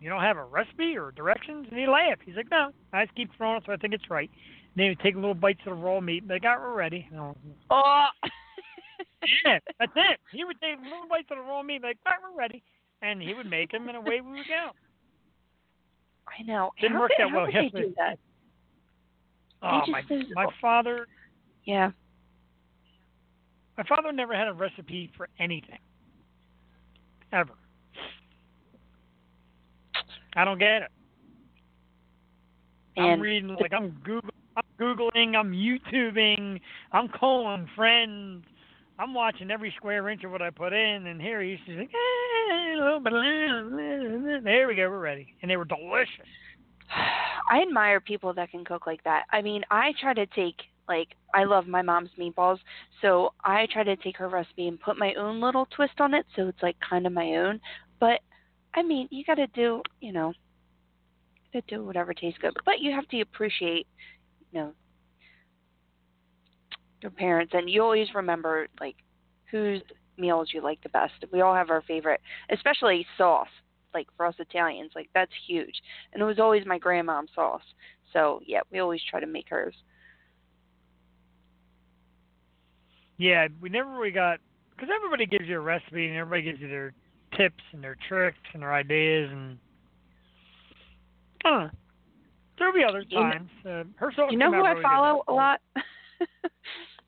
S1: you don't have a recipe or directions? And he laughed. He's like, no, I just keep throwing it so I think it's right. And then he would take little bites of the raw meat, and they got ready. And was,
S2: oh,
S1: yeah, that's it. He would take little bites of the raw meat, like, all right, we're ready. And he would make them, and away we would go.
S2: I know.
S1: Didn't
S2: how
S1: work
S2: did,
S1: that well yesterday.
S2: do that?
S1: Oh, my,
S2: is-
S1: my father
S2: Yeah.
S1: My father never had a recipe for anything. Ever. I don't get it. I'm reading like I'm Google I'm Googling, I'm YouTubing, I'm calling friends, I'm watching every square inch of what I put in and here he's just like eh, a little bit there we go, we're ready. And they were delicious.
S2: I admire people that can cook like that. I mean, I try to take like I love my mom's meatballs, so I try to take her recipe and put my own little twist on it so it's like kind of my own. But I mean, you got to do, you know, got to do whatever tastes good. But you have to appreciate, you know, your parents and you always remember like whose meals you like the best. We all have our favorite, especially sauce. Like for us Italians, like that's huge and it was always my grandmom's sauce. So yeah, we always try to make hers.
S1: Yeah, we never really got because everybody gives you a recipe and everybody gives you their tips and their tricks and their ideas and I. There'll be other
S2: You kn-
S1: times. uh, her sauce
S2: You know who I follow a lot?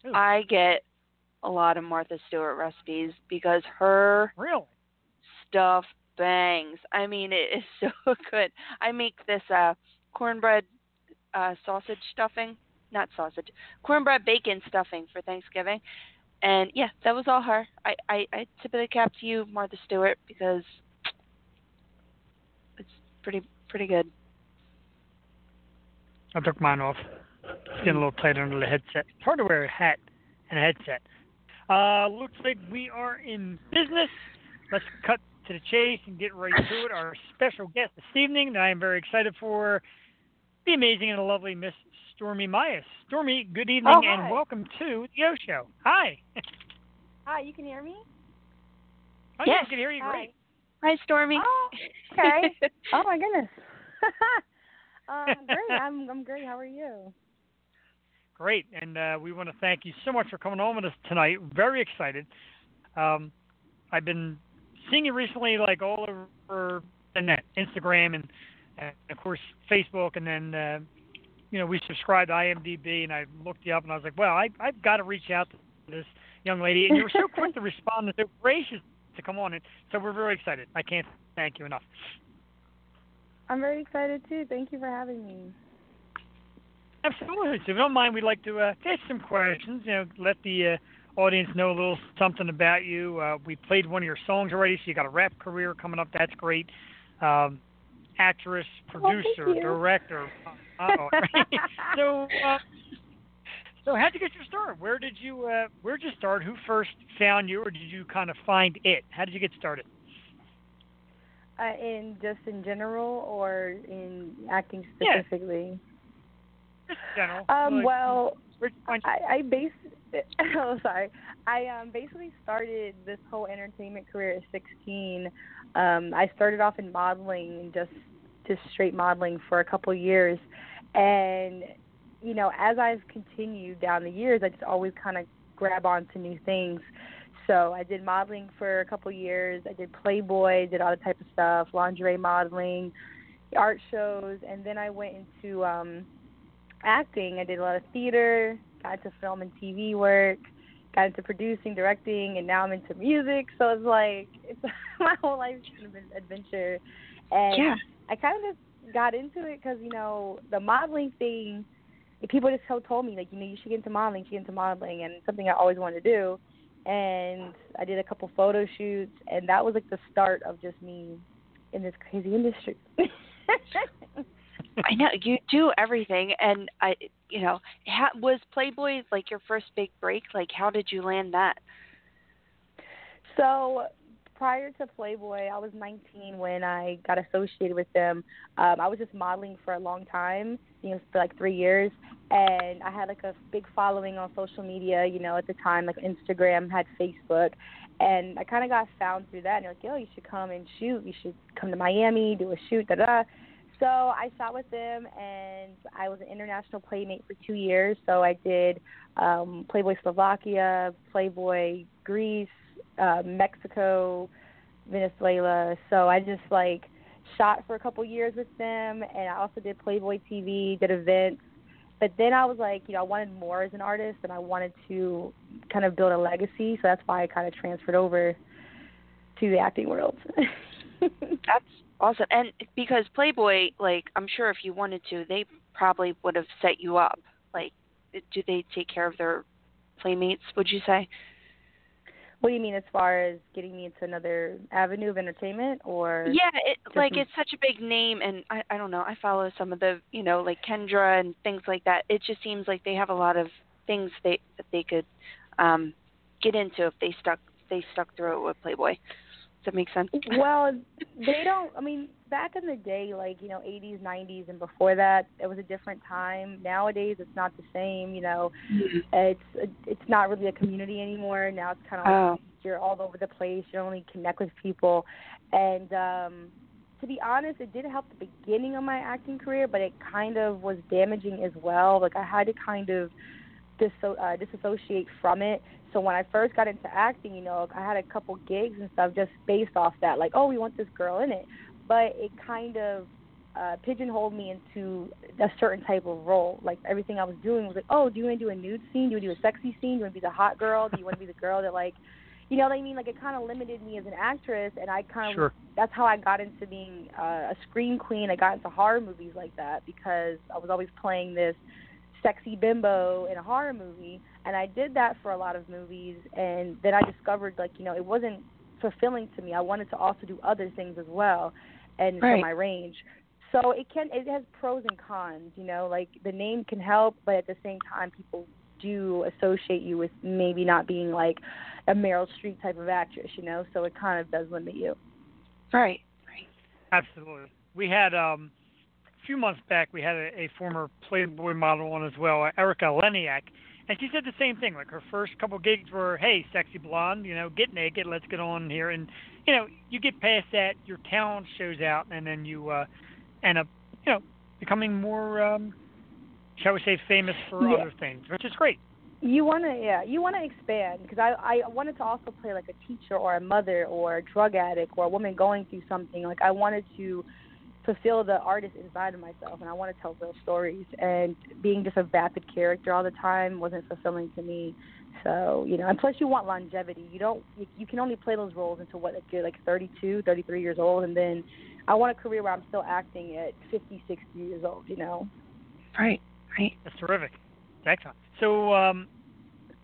S1: Who?
S2: I get a lot of Martha Stewart recipes because her
S1: Really?
S2: stuff bangs. I mean, it is so good. I make this uh cornbread uh sausage stuffing, not sausage, cornbread bacon stuffing for Thanksgiving. And yeah, that was all her. I I, I tip of the cap to you, Martha Stewart, because it's pretty pretty good.
S1: I took mine off. It's getting a little tight under the headset. It's hard to wear a hat and a headset. Uh, looks like we are in business. Let's cut to the chase and get right to it. Our special guest this evening that I am very excited for, the amazing and lovely Miss Stormi Maya. Stormi, good evening
S4: Oh,
S1: and welcome to the Yo Show. Hi.
S4: Hi, you can hear me?
S1: Oh, yeah,
S2: Yes.
S1: I can hear you
S4: Hi.
S1: great.
S2: Hi, Stormi.
S4: Oh, okay. oh my goodness. uh, great. I'm I'm great. How are you?
S1: Great, and uh, we want to thank you so much for coming on with us tonight. Very excited. Um, I've been seeing you recently, like all over the net, Instagram, and, and of course Facebook, and then uh, you know we subscribed to IMDb, and I looked you up, and I was like, well, I, I've got to reach out to this young lady, and you were so quick to respond and so gracious to come on, and so we're very excited. I can't thank you enough.
S4: I'm very excited too. Thank you for having me.
S1: Absolutely. So if you don't mind, we'd like to uh, ask some questions. You know, let the uh, audience know a little something about you. Uh, we played one of your songs already, so you got a rap career coming up. That's great. Um, actress, producer,
S4: you.
S1: director. Uh, oh. so, uh, So how'd you get your start? Where did you uh, where did you start? Who first found you, or did you kind of find it? How did you get started?
S4: Uh, in just in general or in acting
S1: Yeah.
S4: Specifically?
S1: Just general.
S4: Um,
S1: Like,
S4: well,
S1: where'd you find
S4: I, I base oh sorry. I um basically started this whole entertainment career at 16. Um, I started off in modeling and just just straight modeling for a couple years, and you know as I've continued down the years, I just always kind of grab onto new things. So I did modeling for a couple years. I did Playboy, did all the type of stuff, lingerie modeling, art shows, and then I went into um acting. I did a lot of theater, got into film and TV work, got into producing, directing, and now I'm into music. So it's like it's my whole life's of an adventure, and
S2: Yeah.
S4: I kind of just got into it because you know the modeling thing. People just so told me like you know you should get into modeling, you should get into modeling, and something I always wanted to do. And I did a couple photo shoots, and that was like the start of just me in this crazy industry.
S2: I know you do everything, and I, you know, was Playboy like your first big break? Like, how did you land that?
S4: So prior to Playboy, I was 19 when I got associated with them. Um, I was just modeling for a long time, you know, for like three years, and I had like a big following on social media. You know, at the time, like Instagram had Facebook, and I kind of got found through that. And they're like, "Yo, you should come and shoot. You should come to Miami, do a shoot." Da da. So I shot with them, and I was an international playmate for two years. So I did um, Playboy Slovakia, Playboy Greece, uh, Mexico, Venezuela. So I just like shot for a couple years with them, and I also did Playboy TV, did events. But then I was like, you know, I wanted more as an artist, and I wanted to kind of build a legacy. So that's why I kind of transferred over to the acting world.
S2: That's awesome. And because Playboy, like, I'm sure if you wanted to, they probably would have set you up. Like, do they take care of their playmates? Would you say?
S4: what do you mean as far as getting me into another avenue of entertainment, or?
S2: Yeah, it like it's such a big name, and I I don't know. I follow some of the you know like Kendra and things like that. It just seems like they have a lot of things they that they could um get into if they stuck they stuck through it with Playboy. Does that make sense?
S4: well, they don't. I mean, back in the day, like you know, 80s, 90s, and before that, it was a different time. Nowadays, it's not the same. You know, it's it's not really a community anymore. Now it's kind of like
S2: Oh.
S4: you're all over the place. You really connect with people, and um, to be honest, it did help the beginning of my acting career, but it kind of was damaging as well. Like I had to kind of disso- uh, disassociate from it. So when I first got into acting, you know, I had a couple gigs and stuff just based off that, like, oh, we want this girl in it. But it kind of uh, pigeonholed me into a certain type of role. Like everything I was doing was like, oh, do you want to do a nude scene? Do you want to do a sexy scene? Do you want to be the hot girl? Do you want to be the girl that like, you know what I mean? Like it kind of limited me as an actress, and I kind of
S1: Sure.
S4: that's how I got into being uh, a scream queen. I got into horror movies like that because I was always playing this sexy bimbo in a horror movie, and I did that for a lot of movies. And then I discovered like you know it wasn't fulfilling to me. I wanted to also do other things as well, and for my range. So it can it has pros and cons. You know, like the name can help, but at the same time, people do associate you with maybe not being like a Meryl Streep type of actress. You know, so it kind of does limit you.
S2: Right. Right.
S1: Absolutely. We had um, a few months back. We had a, a former Playboy model on as well, Erica Leniak, and she said the same thing. Like her first couple gigs were, "Hey, sexy blonde, you know, get naked, let's get on here." And you know, you get past that, your talent shows out, and then you uh, end up, you know, becoming more, um, shall we say, famous for
S4: Yeah.
S1: other things, which is great.
S4: You want to, yeah, you want to expand because I I wanted to also play like a teacher or a mother or a drug addict or a woman going through something. Like I wanted to fulfill the artist inside of myself, and I want to tell real stories. And being just a vapid character all the time wasn't fulfilling to me. So you know, and plus you want longevity. You don't, you, you can only play those roles until what like you're like 32, 33 years old, and then I want a career where I'm still acting at 50, 60 years old. You know.
S2: Right. Right.
S1: That's terrific. Excellent. So, um,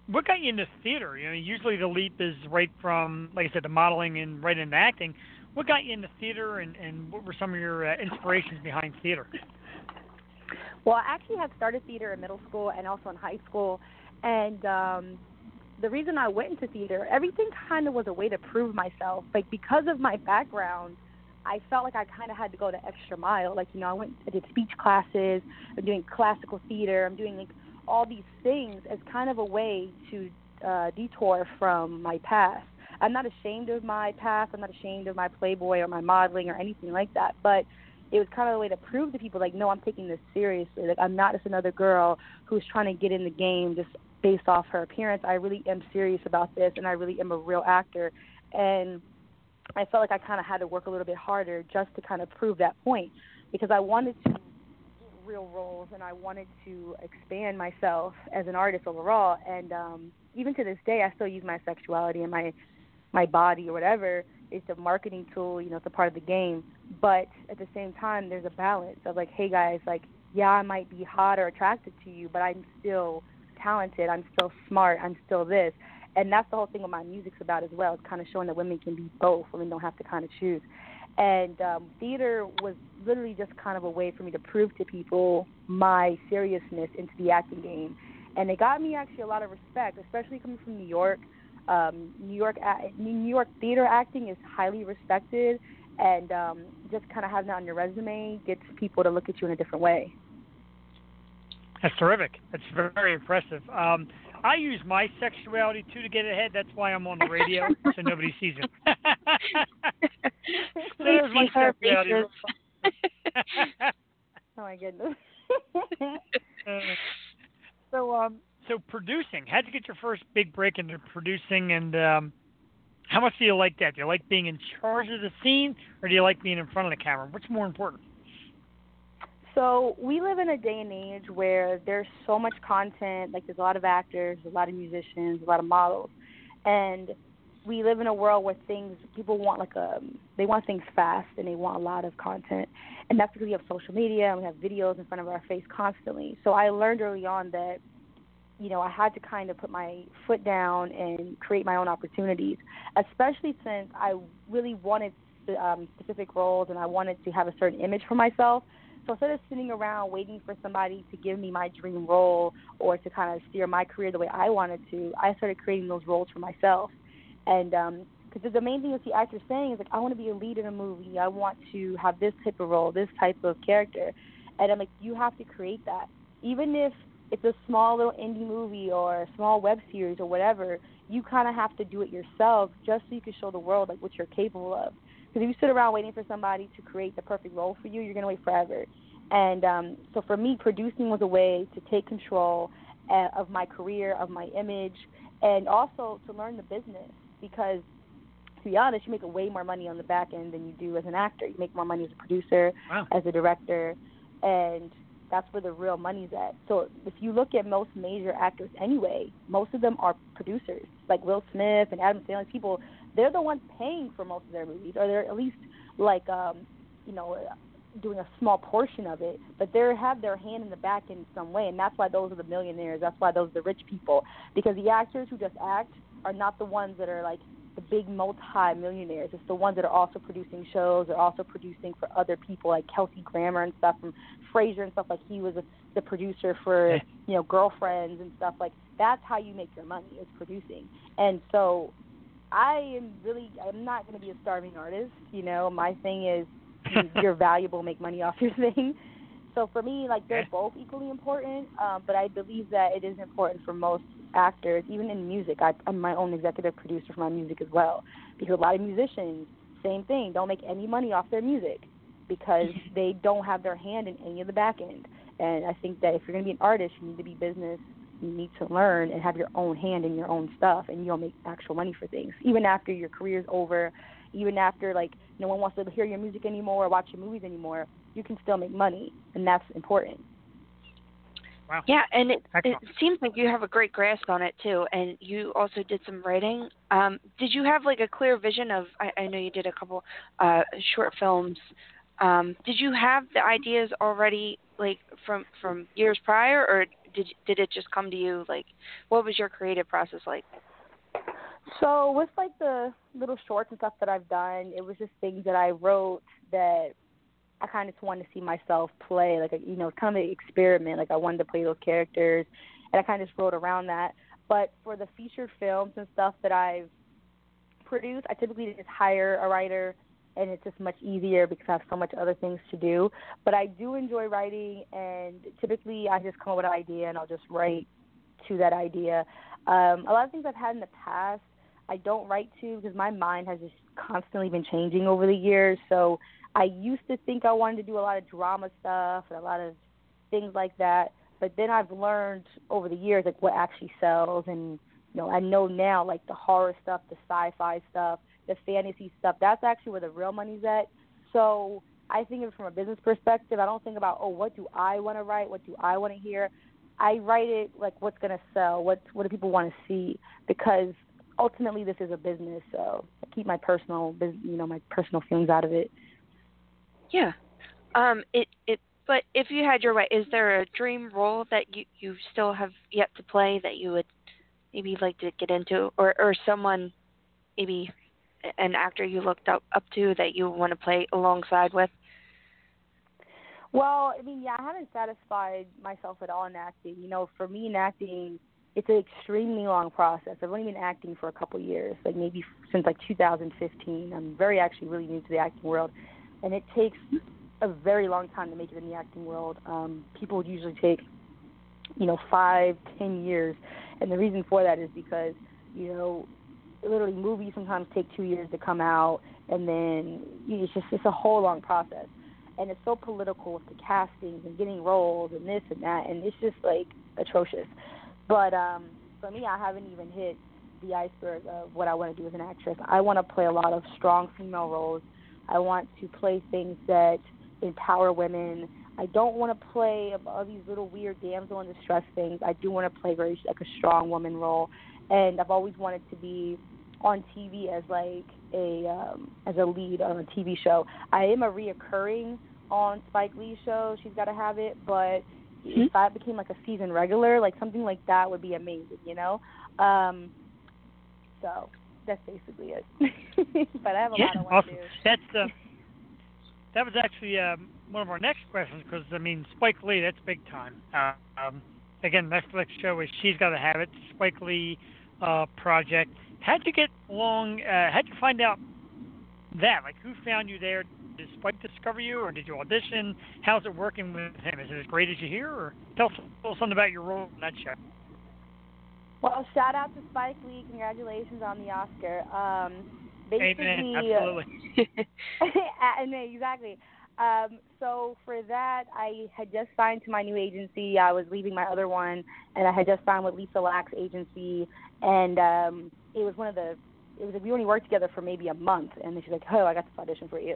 S1: what got you into theater? You know, usually the leap is right from, like I said, the modeling and right into acting. What got you into theater, and, and what were some of your uh, inspirations behind theater?
S4: Well, I actually had started theater in middle school and also in high school, and um, the reason I went into theater, everything kind of was a way to prove myself. Like because of my background, I felt like I kind of had to go the extra mile. Like you know, I went, I did speech classes, I'm doing classical theater, I'm doing like all these things as kind of a way to uh, detour from my past. I'm not ashamed of my past. I'm not ashamed of my Playboy or my modeling or anything like that. But it was kind of a way to prove to people, like, no, I'm taking this seriously. Like, I'm not just another girl who's trying to get in the game just based off her appearance. I really am serious about this, and I really am a real actor. And I felt like I kind of had to work a little bit harder just to kind of prove that point because I wanted to get real roles and I wanted to expand myself as an artist overall. And um, even to this day, I still use my sexuality and my my body or whatever. It's a marketing tool, you know, it's a part of the game. But at the same time, there's a balance of like, hey guys, like, yeah, I might be hot or attracted to you, but I'm still talented. I'm still smart. I'm still this. And that's the whole thing what my music's about as well. It's kind of showing that women can be both. Women don't have to kind of choose. And um, theater was literally just kind of a way for me to prove to people my seriousness into the acting game. And it got me actually a lot of respect, especially coming from New York. Um, New York, New York theater acting is highly respected, and um, just kind of having that on your resume gets people to look at you in a different way.
S1: That's terrific. That's very impressive. Um, I use my sexuality too to get ahead. That's why I'm on the radio, so nobody sees it. so there's my sexuality.
S4: oh my goodness.
S1: uh, so, um, so producing. How'd you get your first big break into producing, and um, how much do you like that? Do you like being in charge of the scene, or do you like being in front of the camera? What's more important?
S4: So we live in a day and age where there's so much content. Like there's a lot of actors, a lot of musicians, a lot of models, and we live in a world where things people want like a they want things fast and they want a lot of content, and that's because we have social media and we have videos in front of our face constantly. So I learned early on that you know, I had to kind of put my foot down and create my own opportunities, especially since I really wanted um, specific roles and I wanted to have a certain image for myself. So instead of sitting around waiting for somebody to give me my dream role or to kind of steer my career the way I wanted to, I started creating those roles for myself. And because um, the main thing that the actor's saying is like, I want to be a lead in a movie. I want to have this type of role, this type of character. And I'm like, you have to create that. Even if it's a small little indie movie or a small web series or whatever, you kind of have to do it yourself just so you can show the world like what you're capable of. Because if you sit around waiting for somebody to create the perfect role for you, you're going to wait forever. And um, so for me, producing was a way to take control uh, of my career, of my image, and also to learn the business. Because to be honest, you make way more money on the back end than you do as an actor. You make more money as a producer,
S1: wow.
S4: as a director, and that's where the real money's at. So if you look at most major actors anyway, most of them are producers, like Will Smith and Adam Sandler. People they're the ones paying for most of their movies, or they're at least like um, you know doing a small portion of it, but they have their hand in the back in some way, and that's why those are the millionaires. That's why those are the rich people, because the actors who just act are not the ones that are like the big multi-millionaires. It's the ones that are also producing shows. They're also producing for other people, like Kelsey Grammer and stuff from Frasier and stuff. Like he was a, the producer for you know Girlfriends and stuff. Like that's how you make your money is producing. And so I am really I'm not going to be a starving artist. You know, my thing is you're valuable, make money off your thing. So for me, like they're both equally important, um, but I believe that it is important for most actors, even in music. I, I'm my own executive producer for my music as well, because a lot of musicians, same thing, don't make any money off their music because they don't have their hand in any of the back end. And I think that if you're going to be an artist, you need to be business you need to learn and have your own hand in your own stuff and you'll make actual money for things even after your career's over even after like no one wants to hear your music anymore or watch your movies anymore you can still make money and that's important
S1: Wow.
S2: Yeah, and it, it seems like you have a great grasp on it too, and you also did some writing. Um, did you have like a clear vision of? I, I know you did a couple uh, short films. Um, did you have the ideas already, like from from years prior, or did did it just come to you? Like, what was your creative process like?
S4: So with like the little shorts and stuff that I've done, it was just things that I wrote that I kind of just wanted to see myself play, like you know, kind of experiment. Like I wanted to play those characters, and I kind of just wrote around that. But for the feature films and stuff that I've produced, I typically just hire a writer, and it's just much easier because I have so much other things to do. But I do enjoy writing, and typically I just come up with an idea and I'll just write to that idea. Um, a lot of things I've had in the past, I don't write to because my mind has just constantly been changing over the years. So I used to think I wanted to do a lot of drama stuff and a lot of things like that. But then I've learned over the years like what actually sells and you know, I know now like the horror stuff, the sci-fi stuff, the fantasy stuff, that's actually where the real money's at. So I think of it from a business perspective. I don't think about, oh, what do I want to write? What do I want to hear? I write it like what's going to sell, what what do people want to see because ultimately this is a business, so I keep my personal, you know, my personal feelings out of it.
S2: Yeah. Um it it but if you had your way, is there a dream role that you you still have yet to play that you would maybe like to get into or or someone maybe an actor you looked up up to that you want to play alongside with?
S4: Well, I mean, yeah, I haven't satisfied myself at all in acting. You know, for me in acting, it's an extremely long process. I've only been acting for a couple years, like maybe since like 2015. I'm very actually really new to the acting world, and it takes a very long time to make it in the acting world. Um, people usually take, you know, five, ten years, and the reason for that is because, you know, literally movies sometimes take two years to come out, and then it's just it's a whole long process, and it's so political with the castings and getting roles and this and that, and it's just like atrocious. But um, for me, I haven't even hit the iceberg of what I want to do as an actress. I want to play a lot of strong female roles. I want to play things that empower women. I don't want to play all these little weird damsel in distress things. I do want to play very like a strong woman role, and I've always wanted to be on TV as like a um, as a lead on a TV show. I am a reoccurring on Spike Lee's show. She's got to have it, but mm-hmm. if I became like a season regular, like something like that would be amazing, you know. Um, so that's basically it. but I have a
S1: yeah,
S4: lot of work
S1: awesome.
S4: to do.
S1: That's uh, that was actually um, one of our next questions because I mean Spike Lee, that's big time. Uh, um, again, Netflix show is She's Got to Have It, Spike Lee uh, project. How'd you get along? Uh, how'd you find out that? Like, who found you there? Did Spike discover you, or did you audition? How's it working with him? Is it as great as you hear, or tell us a little something about your role in that show?
S4: Well, shout out to Spike Lee. Congratulations on the Oscar. Um, basically,
S1: Amen. Absolutely.
S4: and exactly. Um, so for that, I had just signed to my new agency. I was leaving my other one, and I had just signed with Lisa Lack's agency, and um, it was one of the. It was we only worked together for maybe a month, and then she's like, "Oh, I got this audition for you,"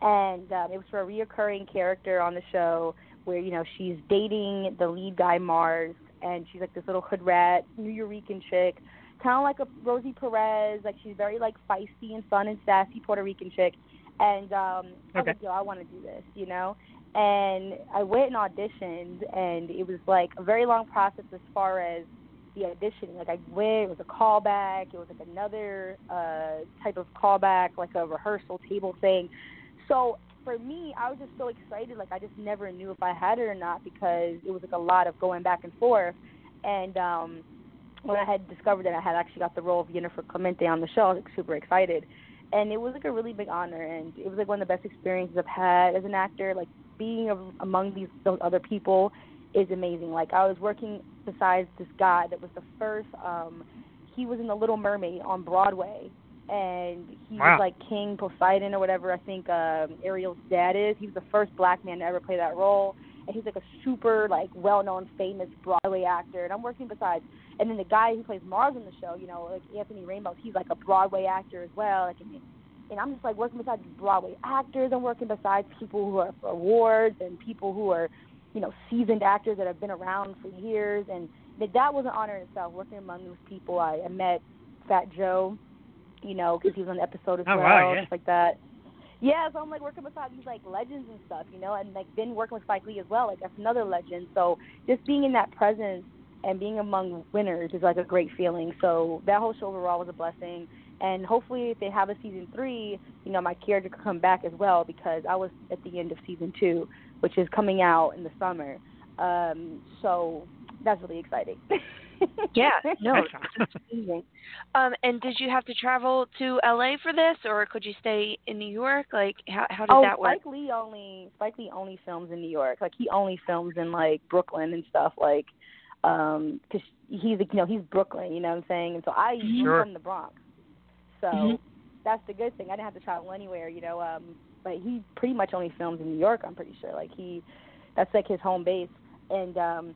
S4: and um, it was for a reoccurring character on the show where you know she's dating the lead guy Mars, and she's like this little hood rat, Nuyorican chick, kind of like a Rosie Perez. Like she's very like feisty and fun and sassy Puerto Rican chick. And um, I was like, yo, I want to do this, you know. And I went and auditioned, and it was like a very long process as far as the auditioning. Like I went, it was a callback. It was like another uh, type of callback, like a rehearsal table thing. So for me, I was just so excited. Like I just never knew if I had it or not because it was like a lot of going back and forth. And um, when I had discovered that I had actually got the role of Jennifer Clemente on the show, I was like super excited. And it was like a really big honor, and it was like one of the best experiences I've had as an actor. Like being among these those other people is amazing. Like I was working besides this guy that was the first. um He was in The Little Mermaid on Broadway, and he
S1: wow.
S4: was like King Poseidon or whatever. I think um Ariel's dad is. He was the first black man to ever play that role, and he's like a super like well-known, famous Broadway actor. And I'm working besides and then the guy who plays Mars on the show, you know, like Anthony Ramos, he's like a Broadway actor as well. Like, and, and I'm just like working beside Broadway actors. I'm working besides people who are for awards and people who are, you know, seasoned actors that have been around for years. And that that was an honor in itself. Working among those people, I, I met Fat Joe, you know, because he was on the episode as
S1: oh,
S4: well,
S1: wow, yeah.
S4: stuff like that. Yeah, so I'm like working with all these like legends and stuff, you know, and like then working with Spike Lee as well, like that's another legend. So just being in that presence and being among winners is like a great feeling. So that whole show overall was a blessing. And hopefully, if they have a season three, you know, my character could come back as well because I was at the end of season two, which is coming out in the summer. Um, so that's really exciting.
S2: yeah, no, that's amazing. Um, and did you have to travel to LA for this, or could you stay in New York? Like, how how did
S4: oh,
S2: that work?
S4: Spike Lee only Spike Lee only films in New York. Like, he only films in like Brooklyn and stuff. Like, um, cause he's you know he's Brooklyn. You know what I'm saying? And so I
S1: sure.
S4: from the Bronx. So
S2: mm-hmm.
S4: that's the good thing. I didn't have to travel anywhere. You know, um, but he pretty much only films in New York. I'm pretty sure. Like he, that's like his home base. And um,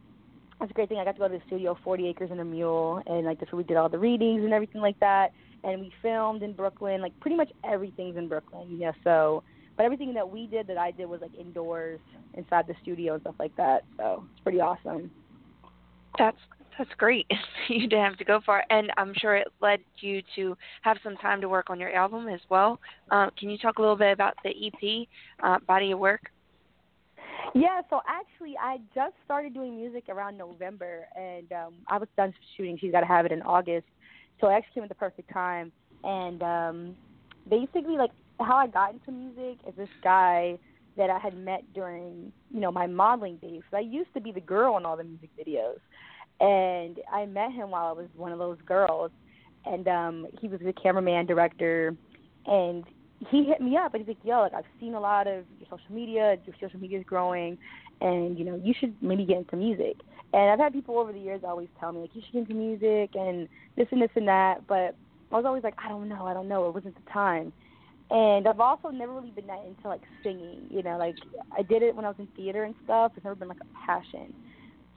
S4: that's a great thing. I got to go to the studio, 40 Acres and a Mule, and like that's where we did all the readings and everything like that. And we filmed in Brooklyn. Like pretty much everything's in Brooklyn. Yeah. So, but everything that we did that I did was like indoors, inside the studio and stuff like that. So it's pretty awesome.
S2: That's that's great. you didn't have to go far, and I'm sure it led you to have some time to work on your album as well. Uh, can you talk a little bit about the EP, uh, Body of Work?
S4: Yeah, so actually, I just started doing music around November, and um, I was done shooting. She's got to have it in August, so I actually came at the perfect time. And um, basically, like how I got into music is this guy that I had met during, you know, my modeling days. So I used to be the girl in all the music videos, and I met him while I was one of those girls, and um, he was the cameraman, director, and he hit me up and he's like, "Yo, like I've seen a lot of social media. Your social media is growing, and you know you should maybe get into music." And I've had people over the years always tell me like, "You should get into music and this and this and that," but I was always like, "I don't know, I don't know. It wasn't the time." And I've also never really been that into like singing. You know, like I did it when I was in theater and stuff. It's never been like a passion.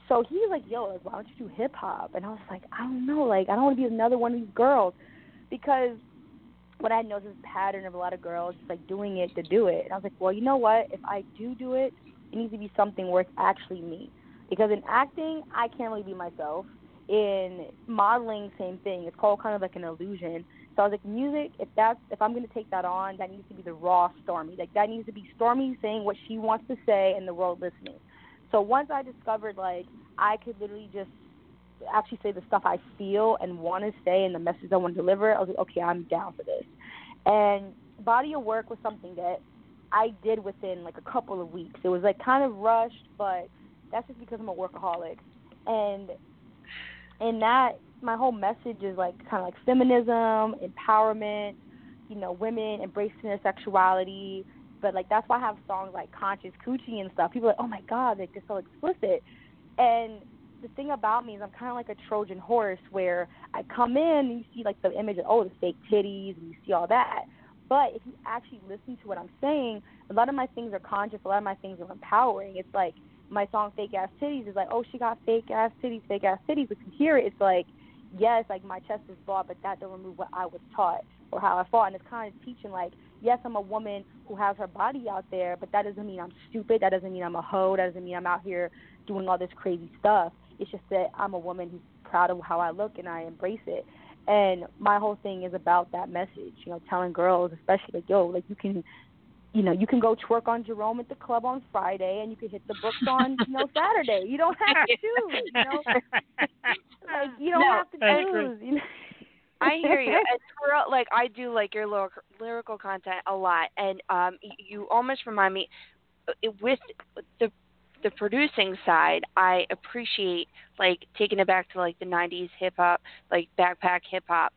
S4: So he was like, "Yo, like, why don't you do hip hop?" And I was like, "I don't know. Like, I don't want to be another one of these girls," because what I noticed is a pattern of a lot of girls just like doing it to do it. And I was like, well, you know what? If I do do it, it needs to be something where it's actually me. Because in acting, I can't really be myself. In modeling, same thing. It's called kind of like an illusion. So I was like, music, if that's if I'm gonna take that on, that needs to be the raw Stormi. Like that needs to be Stormi saying what she wants to say and the world listening. So once I discovered like I could literally just actually say the stuff I feel and want to say and the message I want to deliver, I was like, okay, I'm down for this. And body of work was something that I did within like a couple of weeks. It was like kind of rushed, but that's just because I'm a workaholic. And in that, my whole message is like kind of like feminism, empowerment, you know, women embracing their sexuality. But like that's why I have songs like Conscious Coochie and stuff. People are like, oh my god, like they're so explicit. And the thing about me is I'm kind of like a Trojan horse where I come in and you see like the image of oh the fake titties and you see all that. But if you actually listen to what I'm saying, a lot of my things are conscious. A lot of my things are empowering. It's like my song "Fake Ass Titties" is like, oh, she got fake ass titties, fake ass titties. But you hear it, it's like, yes, like my chest is broad, but that don't remove what I was taught or how I fought. And it's kind of teaching like, yes, I'm a woman who has her body out there, but that doesn't mean I'm stupid. That doesn't mean I'm a hoe. That doesn't mean I'm out here doing all this crazy stuff. It's just that I'm a woman who's proud of how I look and I embrace it. And my whole thing is about that message, you know, telling girls, especially like, yo, like you can, you know, you can go twerk on Jerome at the club on Friday, and you can hit the books on, you know, Saturday. You don't have to, choose, you know, like you don't
S2: no,
S4: have to choose. You know?
S2: I hear you. And for, like I do like your lyrical, lyrical content a lot, and um, you almost remind me uh, with the the producing side, I appreciate like taking it back to like the 90s hip hop, like backpack hip hop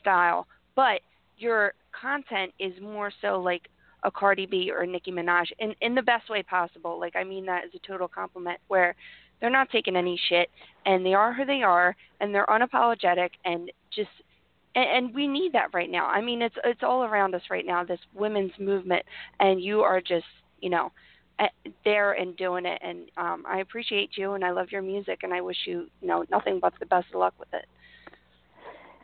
S2: style. But your content is more so like a Cardi B or a Nicki Minaj in in the best way possible. Like I mean that as a total compliment where they're not taking any shit and they are who they are and they're unapologetic and just and, and we need that right now. I mean it's it's all around us right now this women's movement and you are just, you know, there and doing it and um I appreciate you and I love your music and I wish you you know nothing but the best of luck with it.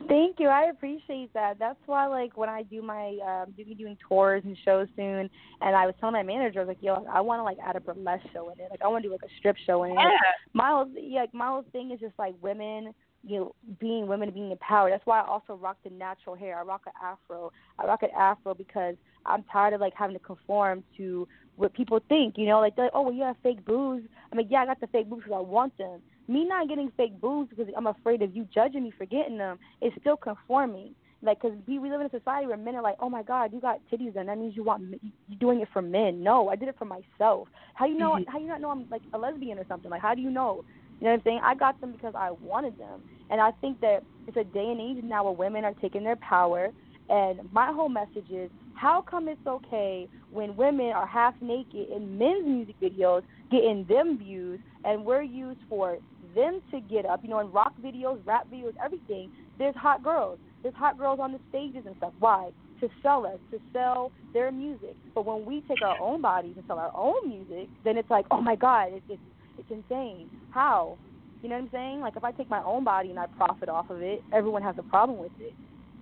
S4: Thank you. I appreciate that. That's why like when I do my um do be doing tours and shows soon and I was telling my manager I was like, Yo, I wanna like add a burlesque show in it. Like I wanna do like a strip show in it.
S2: Yeah.
S4: My whole yeah, like my whole thing is just like women you know, being women being empowered. That's why I also rock the natural hair. I rock an afro. I rock an afro because I'm tired of like having to conform to what people think. You know, like they're like, oh, well, you have fake boobs. I mean, yeah, I got the fake boobs because I want them. Me not getting fake boobs because I'm afraid of you judging me for getting them is still conforming. Like, because we, we live in a society where men are like, oh my God, you got titties done. That means you want you're doing it for men. No, I did it for myself. How you know?
S2: Mhm.
S4: How you not know I'm like a lesbian or something? Like, how do you know? You know what I'm saying? I got them because I wanted them, and I think that it's a day and age now where women are taking their power. And my whole message is, how come it's okay when women are half naked in men's music videos, getting them views, and we're used for them to get up? You know, in rock videos, rap videos, everything. There's hot girls. There's hot girls on the stages and stuff. Why? To sell us, to sell their music. But when we take our own bodies and sell our own music, then it's like, oh my God, it's it's, it's insane. How? You know what I'm saying? Like if I take my own body and I profit off of it, everyone has a problem with it.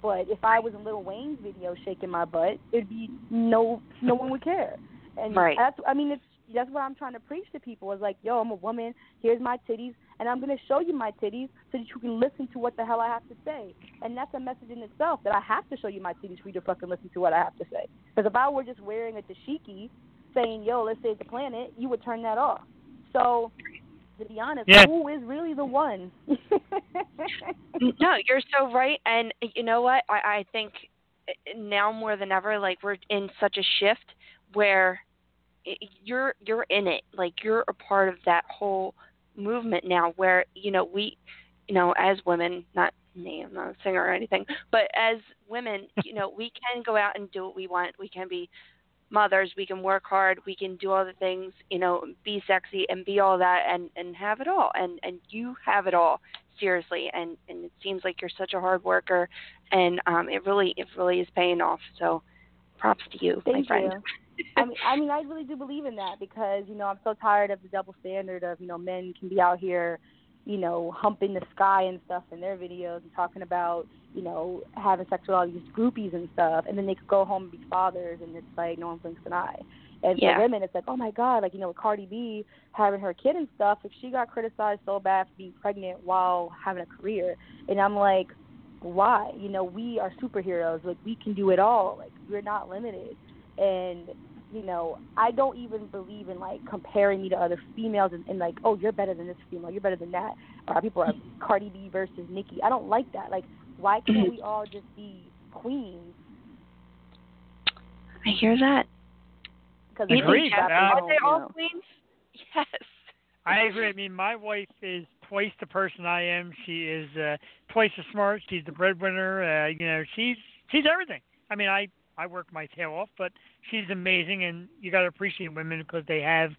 S4: But if I was in Lil Wayne's video shaking my butt, it'd be no no one would care. And
S2: Right.
S4: that's I mean it's that's what I'm trying to preach to people is like, yo, I'm a woman, here's my titties and I'm gonna show you my titties so that you can listen to what the hell I have to say. And that's a message in itself that I have to show you my titties for you to fucking listen to what I have to say. Because if I were just wearing a dashiki saying, yo, let's save the planet, you would turn that off. So to be honest,
S1: Yeah.
S4: who is really the one?
S2: No, you're so right. And you know what? I, I think eh, now more than ever, like we're in such a shift where you're you're in it. Like you're a part of that whole movement now. Where you know we, you know, as women, not me, I'm not a singer or anything, but as women, you know, we can go out and do what we want. We can be mothers. We can work hard. We can do all the things. You know, be sexy and be all that, and and have it all. And and you have it all seriously and and it seems like you're such a hard worker and um it really it really is paying off so props to you
S4: Thank
S2: my friend
S4: you. I mean, I mean, I really do believe in that because you know I'm so tired of the double standard of you know men can be out here, you know, humping the sky and stuff in their videos and talking about you know having sex with all these groupies and stuff, and then they could go home and be fathers, and it's like no one blinks an eye. And
S2: Yeah.
S4: for women, it's like, oh my God, like you know, with Cardi B having her kid and stuff, if she got criticized so bad for being pregnant while having a career, and I'm like, why? You know, we are superheroes. Like we can do it all. Like we're not limited. And you know, I don't even believe in like comparing me to other females and, and like, oh, you're better than this female, you're better than that. Or people are Cardi B versus Nicki. I don't like that. Like, why can't we all just be queens?
S2: i hear that
S4: Because
S2: you
S1: Agreed.
S2: think Jeff, are they all
S4: know.
S2: queens yes
S1: I agree. I mean, my wife is twice the person I am. She is uh, twice as smart. She's the breadwinner. Uh, you know, she's she's everything. I mean, I I work my tail off, but she's amazing, and you got to appreciate women because they have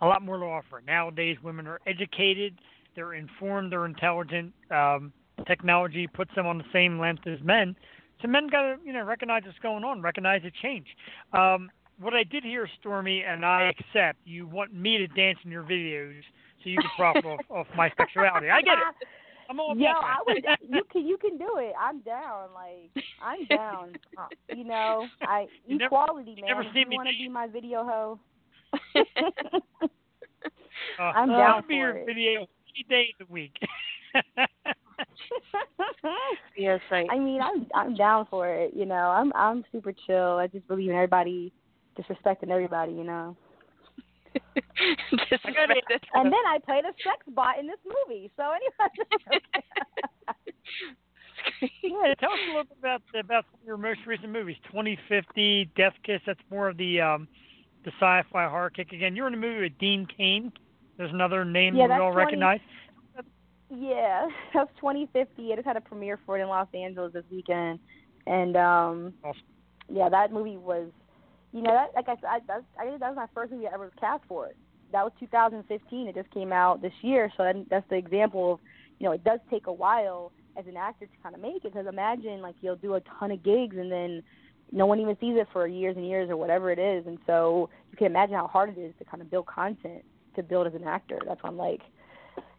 S1: a lot more to offer. Nowadays, women are educated, they're informed, they're intelligent. Um, technology puts them on the same length as men. So men got to you know recognize what's going on, recognize the change. Um, what I did hear, Stormi, and I accept. You want me to dance in your videos so you can profit off, off my sexuality. I get it. I'm all
S4: Yo, I
S1: that.
S4: would. You can. You can do it. I'm down. Like I'm down. Uh, you know, I
S1: You never-
S4: equality,
S1: you
S4: man.
S1: never
S4: if you want to be my video hoe,
S1: Uh,
S4: I'm down
S1: I'll
S4: down
S1: be your
S4: for it.
S1: video three days a week.
S2: yes i
S4: I mean, I'm I'm down for it. You know, I'm I'm super chill. I just believe in everybody disrespecting everybody. You know.
S2: this
S1: I
S2: is
S1: gotta-
S2: this
S4: And then I played a sex bot in this movie. So anyway.
S1: yeah, tell us a little bit about about your most recent movies. 2050, Death Kiss. That's more of the um, the sci-fi horror kick. Again, you're in a movie with Dean Cain. There's another name
S4: Yeah,
S1: we all
S4: 20
S1: recognize.
S4: Yeah, that's 2050. I just had a premiere for it in Los Angeles this weekend, and um,
S1: Awesome.
S4: yeah, that movie was, you know, that like I said, I, that's, I that was my first movie I ever was cast for. It. That was 2015. It just came out this year, so that, that's the example of, you know, it does take a while as an actor to kind of make it. Because imagine like you'll do a ton of gigs and then no one even sees it for years and years or whatever it is, and so you can imagine how hard it is to kind of build content to build as an actor. That's why I'm like,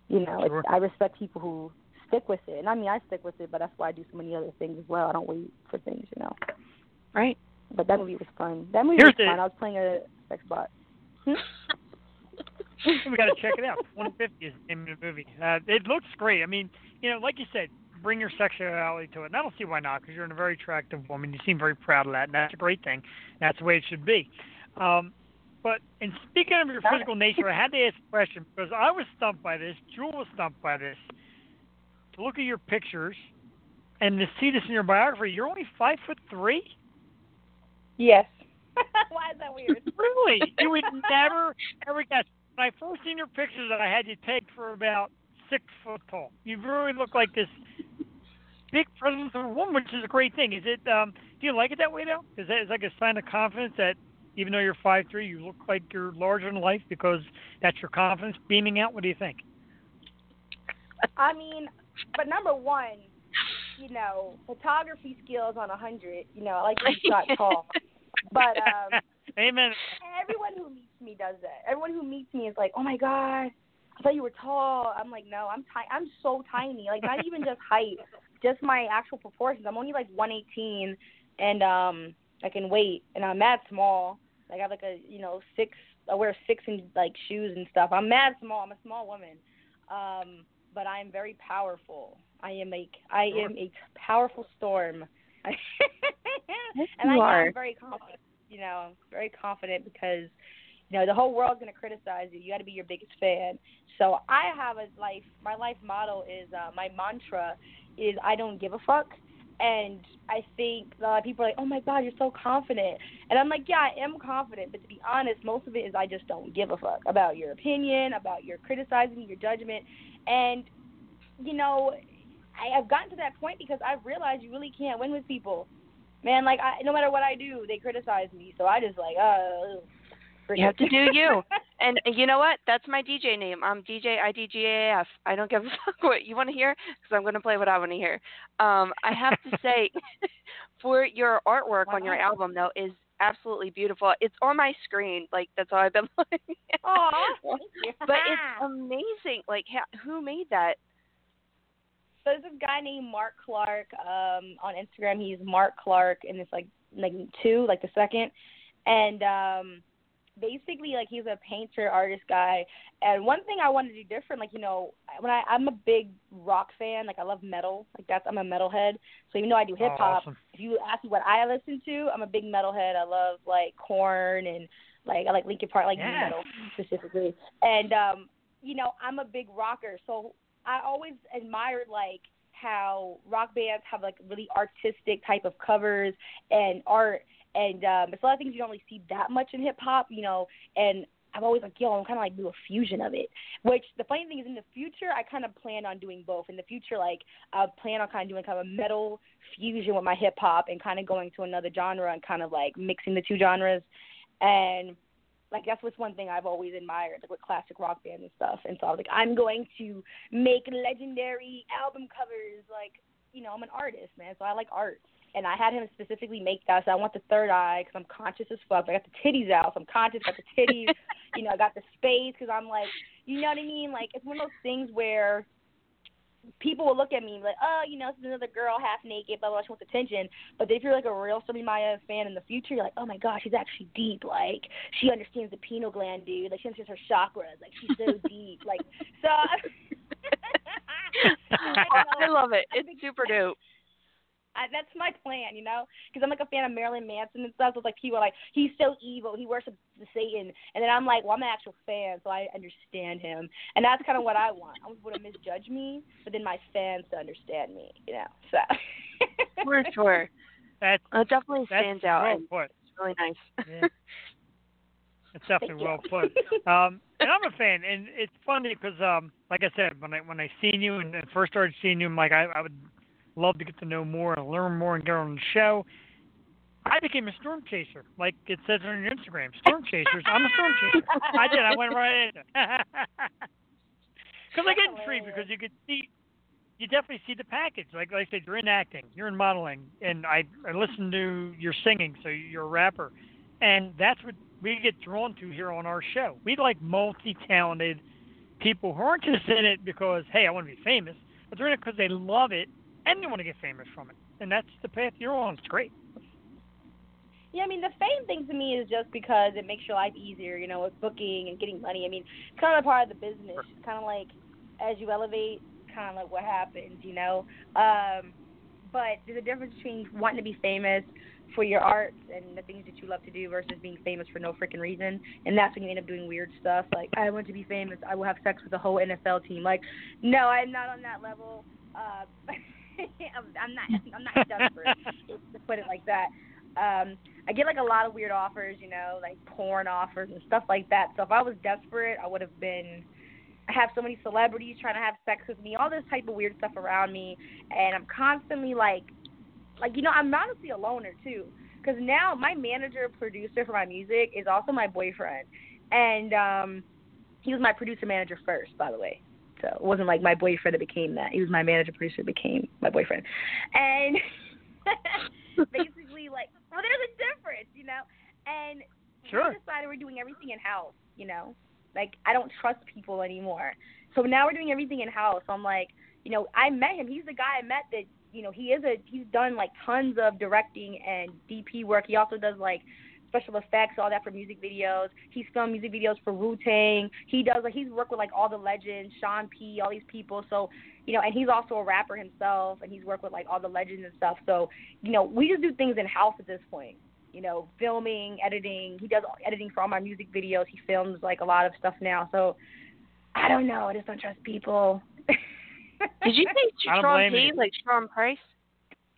S4: you know,
S1: Sure.
S4: it's, I respect people who stick with it, and I mean I stick with it, but that's why I do so many other things as well. I don't wait for things, you know.
S2: right
S4: But that movie was fun. That movie
S1: Here's
S4: was
S1: the-
S4: fun. I was playing a sex bot.
S1: we got to check it out. 2050 is the name of the movie. Uh, it looks great. I mean, you know, like you said, bring your sexuality to it. And I don't see why not, because you're a very attractive woman. You seem very proud of that, and that's a great thing. That's the way it should be. Um, but in speaking of your physical nature, I had to ask a question because I was stumped by this. Jewel was stumped by this. To look at your pictures, and to see this in your biography, you're only five foot three.
S4: Yes. Why is that weird?
S1: Really? You would never ever guess. When I first seen your pictures that I had you take for about six foot tall. You really look like this big presence of a woman, which is a great thing. Is it? Um, do you like it that way though? Is that is like a sign of confidence that even though you're five three, you look like you're larger in life because that's your confidence beaming out? What do you think?
S4: I mean, but number one, you know, photography skills on a hundred. You know, I like to shot tall. But um
S1: Amen.
S4: everyone who meets me does that. Everyone who meets me is like, "Oh my god, I thought you were tall." I'm like, "No, I'm ti- I'm so tiny. Like not even just height, just my actual proportions. I'm only like 118 and um like in weight and I'm mad small. Like I have like a, you know, 6 I wear 6 inch like shoes and stuff. I'm mad small. I'm a small woman. Um but I am very powerful. I am a I am a powerful storm.
S2: Yes,
S4: and I
S2: are.
S4: am very confident. You know, very confident because you know the whole world's gonna criticize you. You got to be your biggest fan. So I have a life. My life motto is uh, my mantra is I don't give a fuck. And I think a lot of people are like, "Oh my God, you're so confident," and I'm like, "Yeah, I am confident." But to be honest, most of it is I just don't give a fuck about your opinion, about your criticizing, your judgment, and you know, I, I've gotten to that point because I've realized you really can't win with people. Man, like I, no matter what I do, they criticize me. So I just like, uh,
S2: You have to do you. And you know what? That's my DJ name. I'm DJ IDGAF. I don't give a fuck what you want to hear because I'm going to play what I want to hear. Um, I have to say, for your artwork on your album though is absolutely beautiful. It's on my screen. Like that's all I've been looking. at.
S4: Aw, thank.
S2: But it's amazing. Like who made that?
S4: So there's this guy named Mark Clark um, on Instagram. He's Mark Clark, and it's like like two, like the second, and um, basically like he's a painter, artist guy. And one thing I want to do different, like you know, when I I'm a big rock fan, like I love metal, like that's I'm a metalhead. So even though I do hip hop,
S1: awesome.
S4: if you ask me what I listen to, I'm a big metalhead. I love like Korn and like I like Linkin Park, like
S1: Yes.
S4: metal specifically. And um, you know, I'm a big rocker, so I always admired like how rock bands have like really artistic type of covers and art and um it's a lot of things you don't really see that much in hip hop, you know, and I'm always like, yo, I'm kind of like do a fusion of it. Which the funny thing is, in the future, I kind of plan on doing both. In the future, like I plan on kind of doing kind of a metal fusion with my hip hop and kind of going to another genre and kind of like mixing the two genres. And like that's what's one thing I've always admired, like with classic rock bands and stuff. And so I was like, I'm going to make legendary album covers. Like, you know, I'm an artist, man, so I like art. And I had him specifically make that. So I want the third eye because I'm conscious as fuck. I got the titties out, so I'm conscious. Got the titties, you know. I got the space because I'm like, you know what I mean? Like it's one of those things where people will look at me like, oh, you know, this is another girl half naked, blah blah. She wants attention. But if you're like a real Stormi Maya fan in the future, you're like, oh my gosh, she's actually deep. Like she understands the pineal gland, dude. Like she understands her chakras. Like she's so deep. Like so.
S2: I love it. It's super dope.
S4: I, that's my plan, you know, because I'm like a fan of Marilyn Manson and stuff. So it's like people are like, he's so evil, he worships Satan, and then I'm like, well, I'm an actual fan, so I understand him, and that's kind of what I want. I want people to misjudge me, but then my fans to understand me, you know. So.
S2: For sure.
S1: That's
S2: It definitely
S1: that's
S2: stands out.
S1: well
S2: and
S1: put.
S2: It's really nice.
S1: Yeah. It's definitely well put. Um, and I'm a fan, and it's funny because, um, like I said, when I when I seen you and and first started seeing you, I'm like, I, I would love to get to know more and learn more and get on the show. I became a storm chaser, like it says on your Instagram. Storm chasers. I'm a storm chaser. I did. I went right into. Because I get intrigued because you could see, you definitely see the package. Like like I said, you're in acting, you're in modeling, and I I listen to your singing, so you're a rapper, and that's what we get drawn to here on our show. We like multi-talented people who aren't just in it because hey, I want to be famous, but they're in it because they love it and they want to get famous from it, and that's the path you're on. It's great.
S4: Yeah, I mean the fame thing to me is just because it makes your life easier, you know, with booking and getting money. I mean, it's kind of part of the business. It's kind of like as you elevate, kind of like what happens, you know. Um, but there's a difference between wanting to be famous for your art and the things that you love to do versus being famous for no freaking reason. And that's when you end up doing weird stuff like I want to be famous. I will have sex with the whole NFL team. Like, no, I'm not on that level. Uh, I'm not I'm not desperate to put it like that. Um, I get like a lot of weird offers, you know, like porn offers and stuff like that. So if I was desperate, I would have been. I have so many celebrities trying to have sex with me, all this type of weird stuff around me, and I'm constantly like, like you know, I'm honestly a loner too, because now my manager producer for my music is also my boyfriend, and um, he was my producer manager first, by the way. So it wasn't like my boyfriend that became that. He was my manager producer became my boyfriend, and basically like, well, there's a difference, you know, and
S1: Sure.
S4: we decided we're doing everything in house, you know. Like I don't trust people anymore. So now we're doing everything in house. I'm like, you know, I met him. He's the guy I met that, you know, he is a he's done like tons of directing and DP work. He also does like special effects, all that for music videos. He's filmed music videos for Wu Tang. He does like he's worked with like all the legends, Sean P, all these people. So, you know, and he's also a rapper himself and he's worked with like all the legends and stuff. So, you know, we just do things in house at this point you know, filming, editing. He does editing for all my music videos. He films like a lot of stuff now. So I don't know. I just don't trust people.
S2: Did you say
S1: I don't
S2: Sean
S1: blame
S2: P,
S1: you.
S2: like Sean Price?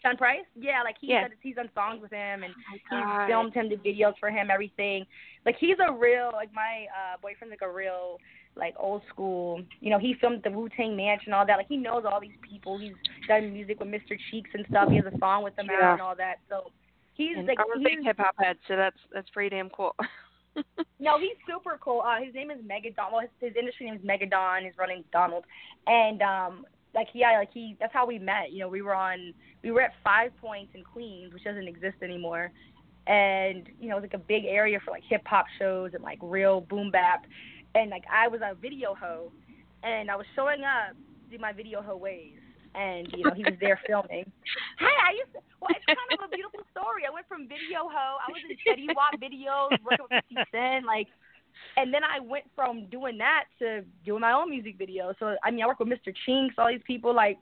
S4: Sean Price? Yeah, like he's
S2: Yeah.
S4: done, he's done songs with him and
S2: Oh
S4: he's filmed him, the videos for him, everything. Like he's a real like my uh boyfriend's like a real like old school. You know, he filmed the Wu Tang Mansion and all that. Like he knows all these people. He's done music with Mr. Cheeks and stuff. He has a song with them
S2: Yeah.
S4: out and all that. So he's
S2: And
S4: like
S2: I'm a big hip hop head, so that's that's pretty damn cool.
S4: No, he's super cool. Uh, his name is Megadon. Well, his, his industry name is Megadon. His running Donald, and um, like yeah, like he. That's how we met. You know, we were on. We were at 5 Pointz in Queens, which doesn't exist anymore, and you know, it was like a big area for like hip hop shows and like real boom bap, and like I was a video hoe, and I was showing up to do my video hoe ways. And you know he was there filming. Hey, I used to. Well, it's kind of a beautiful story. I went from video hoe. I was in Fetty Wap videos, working with 50 Cent, like, and then I went from doing that to doing my own music video. So I mean, I work with Mr. Cheeks, all these people, like,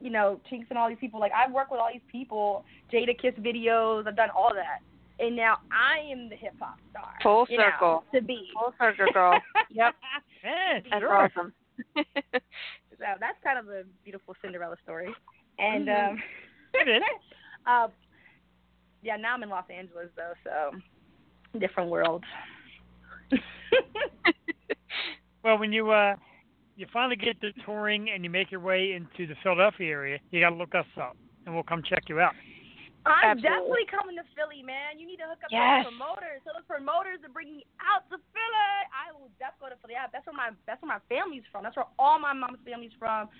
S4: you know, Chinks and all these people. Like, I've worked with all these people. Jadakiss videos. I've done all that, and now I am the hip hop star.
S2: Full
S4: you know,
S2: circle.
S4: to be.
S2: Full circle, girl. Yep.
S1: Yeah,
S2: That's
S1: sure.
S2: awesome.
S4: So that's kind of a beautiful Cinderella story. And
S2: Mhm.
S4: um uh yeah, now I'm in Los Angeles though, so different world.
S1: Well, when you uh you finally get to touring and you make your way into the Philadelphia area, you got to look us up, and we'll come check you out.
S4: I'm
S2: Absolutely.
S4: definitely coming to Philly, man. You need to hook up
S2: Yes.
S4: those promoters. So those promoters are bringing me out to Philly. I will definitely go to Philly. Yeah, that's where my that's where my family's from. That's where all my mom's family's from.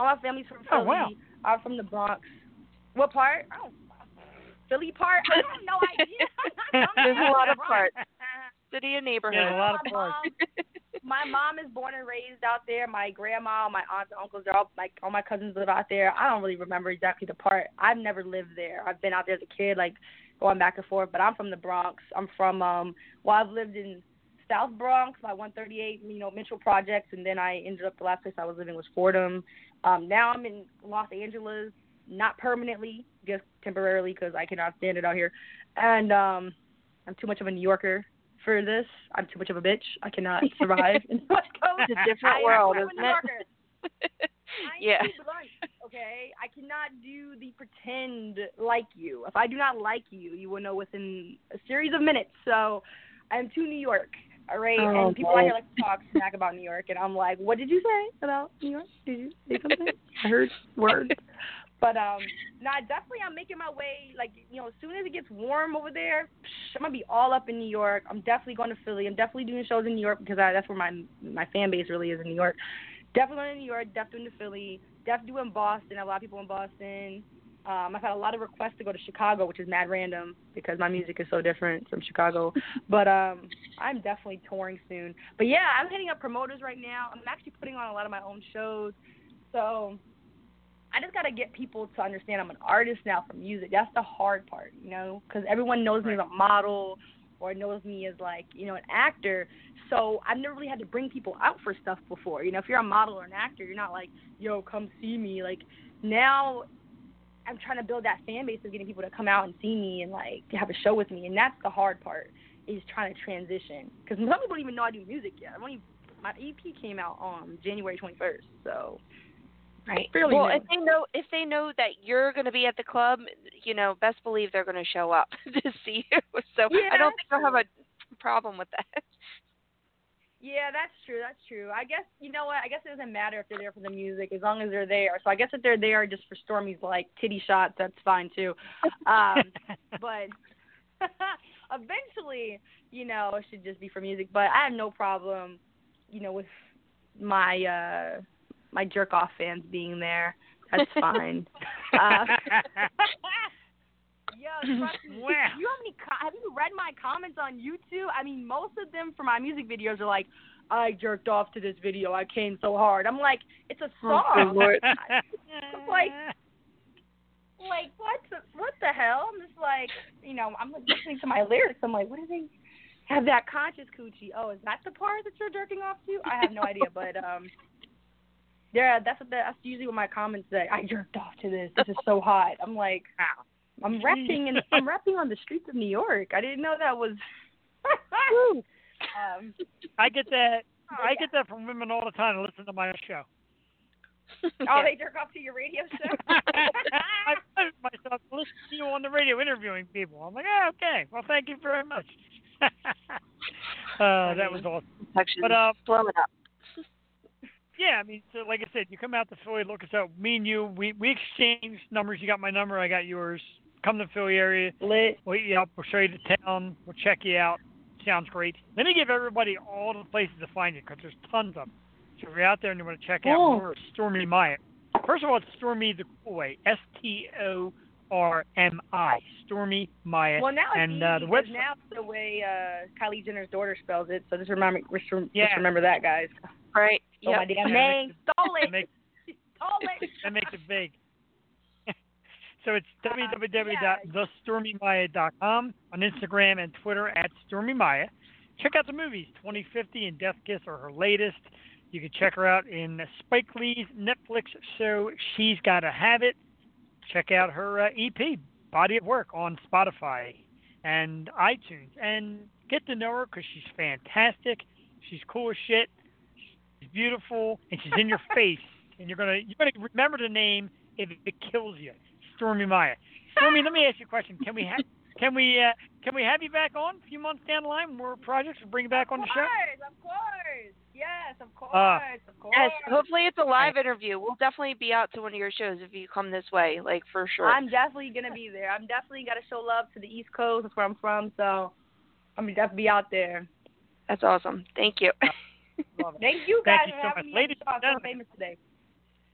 S4: All my family's from
S1: Oh,
S4: Philly.
S1: wow.
S4: I'm from the Bronx. What part? I don't Philly part? I have no idea.
S2: There's a lot of parts. City and neighborhood.
S1: There's a lot of
S4: my
S1: parts.
S4: mom, my mom is born and raised out there. My grandma, my aunts and uncles, they're all like all my cousins live out there. I don't really remember exactly the part. I've never lived there. I've been out there as a kid, like going back and forth. But I'm from the Bronx. I'm from um. Well, I've lived in South Bronx, by 138, you know, Mitchell Projects, and then I ended up the last place I was living was Fordham. Um, now I'm in Los Angeles, not permanently, just temporarily because I cannot stand it out here, and um, I'm too much of a New Yorker for this. I'm too much of a bitch. I cannot survive in the West Coast.
S2: It's a different
S4: I,
S2: world,
S4: I'm
S2: isn't it?
S4: I
S2: Yeah.
S4: blunt, okay? I cannot do the pretend like you. If I do not like you, you will know within a series of minutes. So I'm to New York. All right,
S2: Oh,
S4: and people out
S2: boy.
S4: here like to talk smack about New York, and I'm like, "What did you say about New York? Did you say something? I heard words." But um, no, definitely I'm making my way. Like you know, as soon as it gets warm over there, psh, I'm gonna be all up in New York. I'm definitely going to Philly. I'm definitely doing shows in New York because I, that's where my my fan base really is in New York. Definitely going to New York. Definitely to Philly. Definitely doing Boston. I have a lot of people in Boston. Um, I've had a lot of requests to go to Chicago, which is mad random because my music is so different from Chicago. But um, I'm definitely touring soon. But yeah, I'm hitting up promoters right now. I'm actually putting on a lot of my own shows. So I just got to get people to understand I'm an artist now for music. That's the hard part, you know, because everyone knows me as a model or knows me as like, you know, an actor. So I've never really had to bring people out for stuff before. You know, if you're a model or an actor, you're not like, yo, come see me. Like now I'm trying to build that fan base of getting people to come out and see me and like have a show with me, and that's the hard part is trying to transition because some people don't even know I do music yet. I'm only my EP came out on January 21st, so
S2: Right.
S4: Fairly
S2: well,
S4: new.
S2: if they know if they know that you're going to be at the club, you know, best believe they're going to show up to see you. So
S4: Yeah,
S2: I don't think
S4: that's
S2: they'll have a problem with that.
S4: Yeah, that's true. That's true. I guess you know what? I guess it doesn't matter if they're there for the music as long as they're there. So I guess if they're there just for Stormi's like titty shots, that's fine too. Um, but eventually, you know, it should just be for music. But I have no problem, you know, with my uh my jerk off fans being there. That's fine. uh, Yo, trust me.
S1: Wow.
S4: You have any? Have you read my comments on YouTube? I mean, most of them for my music videos are like, "I jerked off to this video. I came so hard." I'm like, it's a
S2: Oh,
S4: song.
S2: good Lord.
S4: like, like what? The, what the hell? I'm just like, you know, I'm like listening to my lyrics. I'm like, what do they have that conscious coochie? Oh, is that the part that you're jerking off to? I have no idea, but um. Yeah, that's what the, that's usually what my comments say. I jerked off to this. This is so hot. I'm like, I'm rapping and I'm rapping on the streets of New York. I didn't know that was. um,
S1: I get that. I get that from women all the time to listen to my show.
S4: oh, they jerk off to your radio show.
S1: I find myself listening to you on the radio interviewing people. I'm like, oh, okay. Well, thank you very much. uh, that was awesome.
S2: Actually,
S1: But uh,
S2: blow it up.
S1: Yeah, I mean, so like I said, you come out to Philly, look us up. Me and you, we we exchange numbers. You got my number, I got yours. Come to the Philly area.
S4: Lit.
S1: We'll eat you up. We'll show you the town. We'll check you out. Sounds great. Let me give everybody all the places to find you because there's tons of them. So if you're out there and you want to check out more Stormi Maya, first of all, it's Stormi the cool way. S T O R M I. Stormi Maya.
S4: Well, now it's
S1: and
S4: easy
S1: uh, the website.
S4: now the way uh, Kylie Jenner's daughter spells it. So just remember, just,
S1: Yeah.
S4: just remember that, guys.
S2: Right.
S4: Stole my
S2: Yep.
S4: damn
S1: Yeah,
S4: name. Stole
S1: that
S4: it.
S1: makes
S4: Stole it.
S1: that makes it big. so it's
S4: Uh,
S1: www.thestormymaya.com on Instagram and Twitter at Stormi Maya. Check out the movies. 2050 and Death Kiss are her latest. You can check her out in Spike Lee's Netflix show She's Gotta Have It. Check out her uh, EP, Body of Work, on Spotify and iTunes. And get to know her because she's fantastic. She's cool as shit. She's beautiful, and she's in your face. And you're gonna you're gonna remember the name if it kills you. Stormi Maya. Stormi, let me ask you a question. Can we have can we uh, can we have you back on a few months down the line? More projects to bring you back on the show.
S4: Of course, of course. Yes, of course,
S1: Uh,
S4: of course.
S2: Yes. Hopefully, it's a live interview. We'll definitely be out to one of your shows if you come this way, like for sure.
S4: I'm definitely gonna be there. I'm definitely gotta show love to the East Coast. That's where I'm from. So I'm gonna definitely be out there.
S2: That's awesome. Thank you.
S1: Love it.
S4: Thank you guys
S1: Thank you
S4: for
S1: so
S4: having
S1: much.
S4: me.
S1: Ladies and
S4: the so
S1: gentlemen.
S4: famous today.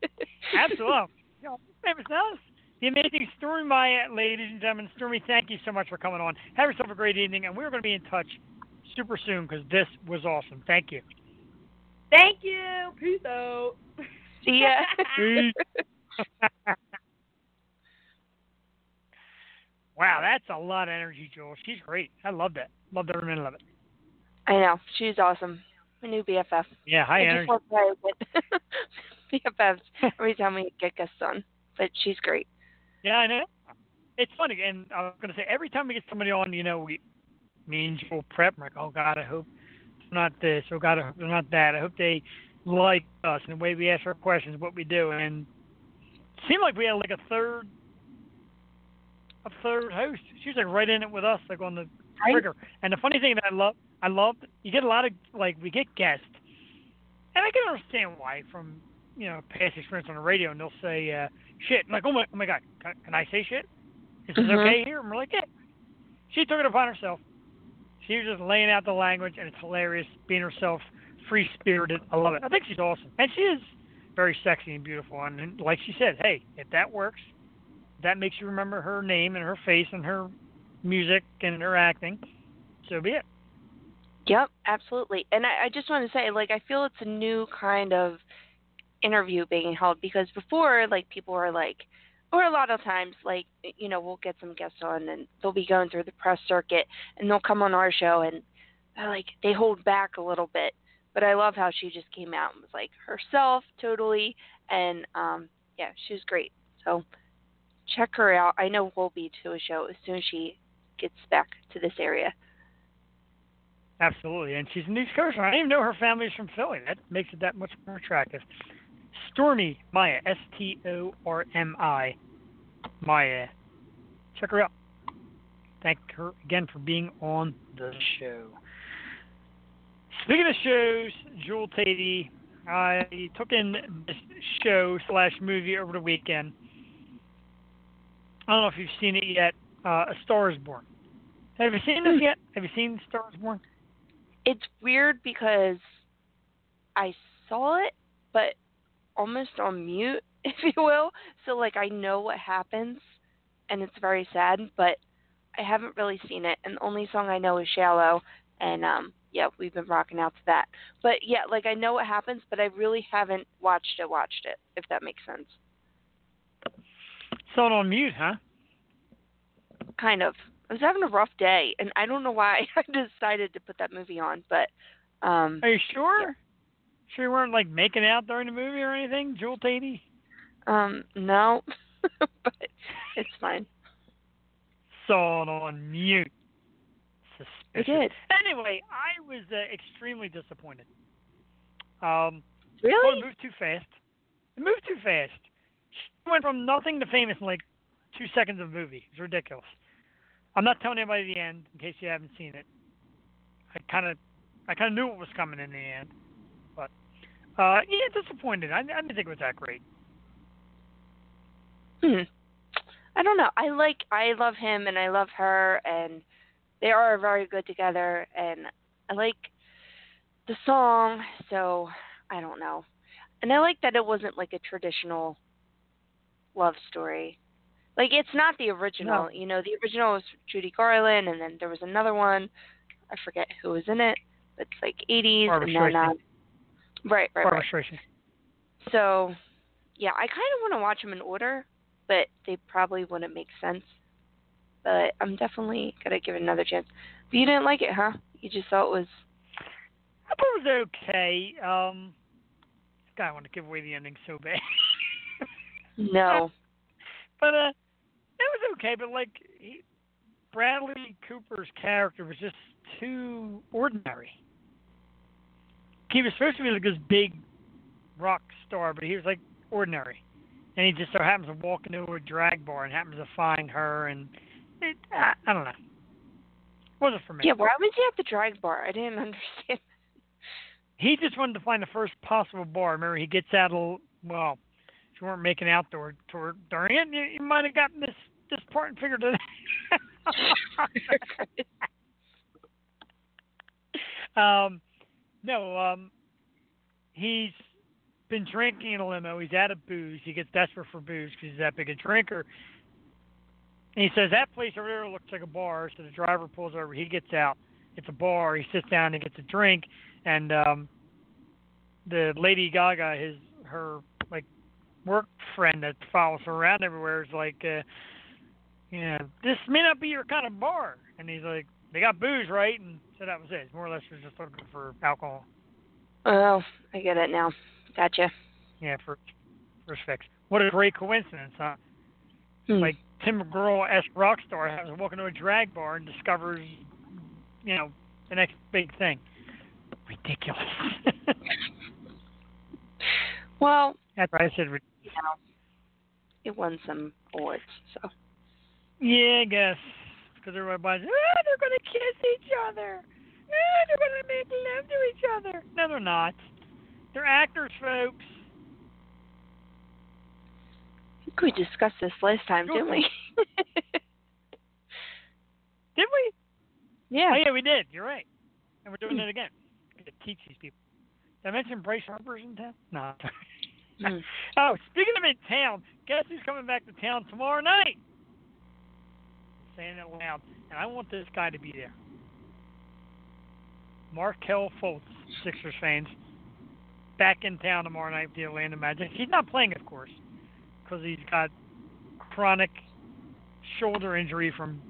S1: Absolutely. You know, famous now. The amazing Stormi Maya, ladies and gentlemen. Stormi, thank you so much for coming on. Have yourself a great evening, and we're going to be in touch super soon because this was awesome. Thank you.
S4: Thank you. Peace out.
S2: See ya.
S1: Peace. wow, that's a lot of energy, Jewel. She's great. I love that. Loved every minute of it.
S2: I know. She's awesome. My new BFF.
S1: Yeah, high
S2: I
S1: energy.
S2: just love her with BFFs every time we get guests on. But she's great.
S1: Yeah, I know. It's funny, and I was going to say every time we get somebody on, you know, we, me and Jewel prep. I'm like, oh God, I hope it's not this. Oh God, I hope it's not that. I hope they like us and the way we ask our questions, what we do, and it seemed like we had like a third, a third host. She was like right in it with us, like on the
S2: Right.
S1: trigger. And the funny thing that I love, I love, you get a lot of like we get guests, and I can understand why from you know past experience on the radio, and they'll say uh, shit. I'm like, oh my, oh my God, can, can I say shit? Is this
S2: Mhm.
S1: okay here? And we're like, yeah. She took it upon herself. She was just laying out the language, and it's hilarious, being herself, free spirited. I love it. I think she's awesome, and she is very sexy and beautiful. And like she said, hey, if that works, that makes you remember her name and her face and her music and interacting. So be it.
S2: Yep, absolutely. And I, I just want to say, like, I feel it's a new kind of interview being held because before, like, people were like, or a lot of times, like, you know, we'll get some guests on and they'll be going through the press circuit and they'll come on our show and like, they hold back a little bit. But I love how she just came out and was like herself totally. And, um, yeah, she was great. So check her out. I know we'll be to a show as soon as she gets back to this area.
S1: Absolutely. And she's an East Coaster. I even know her family's from Philly. That makes it that much more attractive. Stormi Maya, S T O R M I, Maya. Check her out. Thank her again for being on the show. Speaking of shows, Jewel Teti, I took in this show slash movie over the weekend. I don't know if you've seen it yet. Uh, A Star Is Born. Have you seen this yet? Have you seen Star Is Born?
S2: It's weird because I saw it, but almost on mute, if you will. So like I know what happens, and it's very sad, but I haven't really seen it. And the only song I know is "Shallow," and um, yeah, we've been rocking out to that. But yeah, like I know what happens, but I really haven't watched it. Watched it, if that makes sense.
S1: Saw it on mute, huh?
S2: Kind of. I was having a rough day, and I don't know why I decided to put that movie on, but um,
S1: Are you sure? Sure you weren't like making out during the movie or anything, Jewel Teti?
S2: um, no, but it's fine.
S1: Saw it on mute. Suspicious.
S2: did.
S1: Anyway, I was uh, extremely disappointed. Um, well, it
S2: Really?
S1: moved too fast. It moved too fast. She went from nothing to famous in like two seconds of movie. It's ridiculous. I'm not telling anybody the end in case you haven't seen it. I kind of, I kind of knew what was coming in the end, but uh, yeah, disappointed. I, I didn't think it was that great.
S2: Hmm. I don't know. I like I love him and I love her and they are very good together and I like the song, so I don't know. And I like that it wasn't like a traditional love story. Like it's not the original,
S1: No.
S2: you know, the original was Judy Garland and then there was another one. I forget who was in it. It's like 80s
S1: Barbra
S2: and then uh, right, right,
S1: Barbra
S2: right.
S1: Streisand.
S2: So, yeah, I kind of want to watch them in order, but they probably wouldn't make sense. But I'm definitely gonna give it another chance. But you didn't like it, huh? You just thought it was
S1: I thought it was okay. Um, God, I want to give away the ending so bad.
S2: no.
S1: but uh, was okay. But like, he, Bradley Cooper's character was just too ordinary. He was supposed to be like this big rock star, but he was like ordinary. And he just so happens to walk into a drag bar and happens to find her, and it, I, I don't know. wasn't for me.
S2: Yeah, why was he at the drag bar? I didn't understand.
S1: He just wanted to find the first possible bar. Remember, he gets out of well, if you weren't making out toward, toward during it, you, you might have gotten this this part and figured it. out. um, no, um, he's been drinking in a limo. He's out of booze. He gets desperate for booze because he's that big a drinker. And he says that place over there looks like a bar. So the driver pulls over. He gets out. It's a bar. He sits down and gets a drink and um the Lady Gaga, his her like work friend that follows her around everywhere is like, uh, yeah, this may not be your kind of bar. And he's like, they got booze, right? And so that was it. It's more or less was just looking for alcohol.
S2: Oh, I get it now. Gotcha.
S1: Yeah, for first fix. What a great coincidence, huh?
S2: Hmm.
S1: Like Tim McGraw esque rock star has to walk into a drag bar and discovers, you know, the next big thing. Ridiculous.
S2: well,
S1: That's why I said ridiculous.
S2: you know, it won some awards, so
S1: Yeah, I guess. Because everybody buys, oh, they're going to kiss each other. Oh, they're going to make love to each other. No, they're not. They're actors, folks.
S2: I think we discussed this last time, didn't we?
S1: Did we?
S2: yeah.
S1: Oh, yeah, we did. You're right. And we're doing hmm. it again. to teach these people. Did I mention Bryce Harper's in town? No.
S2: Mm.
S1: oh, speaking of in town, guess who's coming back to town tomorrow night? Saying it loud, and I want this guy to be there. Markelle Fultz, Sixers fans, back in town tomorrow night with the Atlanta Magic. He's not playing, of course, because he's got chronic shoulder injury from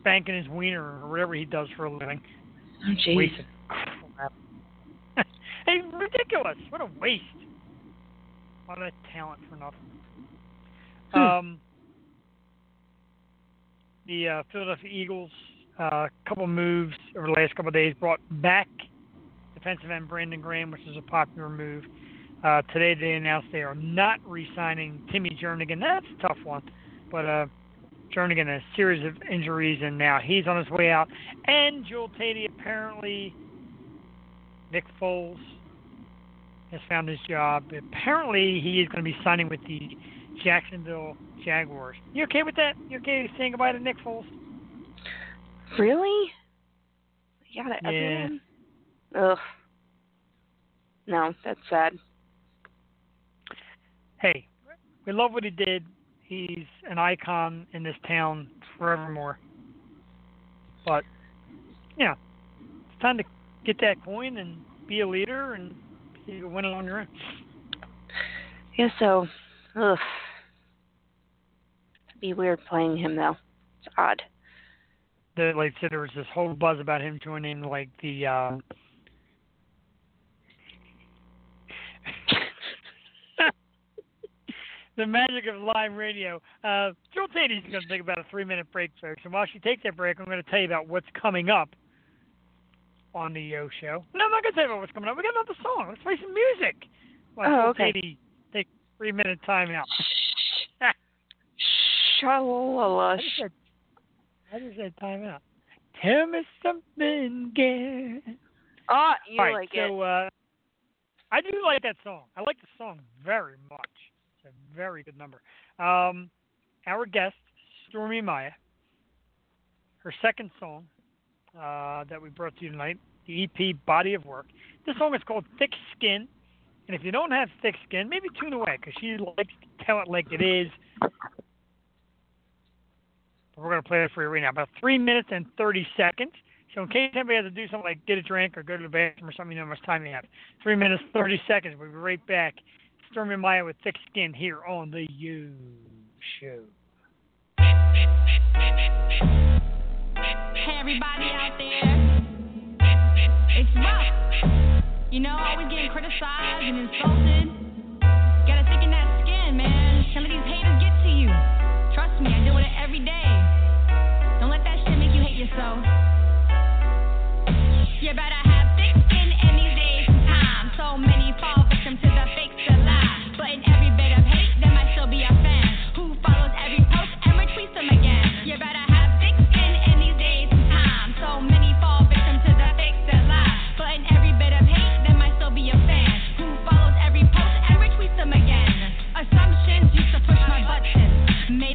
S1: spanking his wiener or whatever he does for a living.
S2: Oh, jeez.
S1: Hey, ridiculous. What a waste. All that talent for nothing.
S2: Hmm.
S1: Um, the uh, Philadelphia Eagles, a uh, couple moves over the last couple of days, brought back defensive end Brandon Graham, which is a popular move. Uh, today they announced they are not re-signing Timmy Jernigan. That's a tough one, but uh, Jernigan a series of injuries, and now he's on his way out. And Jewel Teti apparently, Nick Foles has found his job. Apparently, he is going to be signing with the Jacksonville Jaguars. You okay with that? You okay saying goodbye to Nick Foles?
S2: Really? Yeah.
S1: Yeah.
S2: Everyone? Ugh. No, that's sad.
S1: Hey, we love what he did. He's an icon in this town forevermore. But, yeah, it's time to get that coin and be a leader and you win it on your own.
S2: Yeah. So, ugh. Be weird playing him though. It's odd.
S1: The, like I said, there was this whole buzz about him joining like the uh, the magic of live radio. Uh, Jewel Teti's going to take about a three-minute break, folks. And while she takes that break, I'm going to tell you about what's coming up on the Yo Show. No, I'm not going to tell you about what's coming up. We got another song. Let's play some music. While
S2: Oh,
S1: Jewel
S2: okay.
S1: Teti take a three-minute timeout.
S2: Shalala.
S1: I just said, said timeout. Tell me something, girl.
S2: Oh, you
S1: All right,
S2: like it.
S1: so uh, I do like that song. I like the song very much. It's a very good number. Um, our guest, Stormi Maya, her second song uh, that we brought to you tonight, the EP Body of Work. This song is called Thick Skin. And if you don't have thick skin, maybe tune away because she likes to tell it like it is. We're going to play it for you right now. About three minutes and 30 seconds. So in case anybody has to do something like get a drink or go to the bathroom or something, you know how much time you have. Three minutes, 30 seconds. We'll be right back. Stormi Maya with Thick Skin here on the Yo Show.
S3: Hey, everybody out there. It's rough. You know, always getting criticized and insulted. Gotta thicken that skin, man. Some of these haters me, I deal with it every day. Don't let that shit make you hate yourself. You better have thick skin in these days and times. So many fall victim to the fake to lie. But in every bit of hate, there might still be a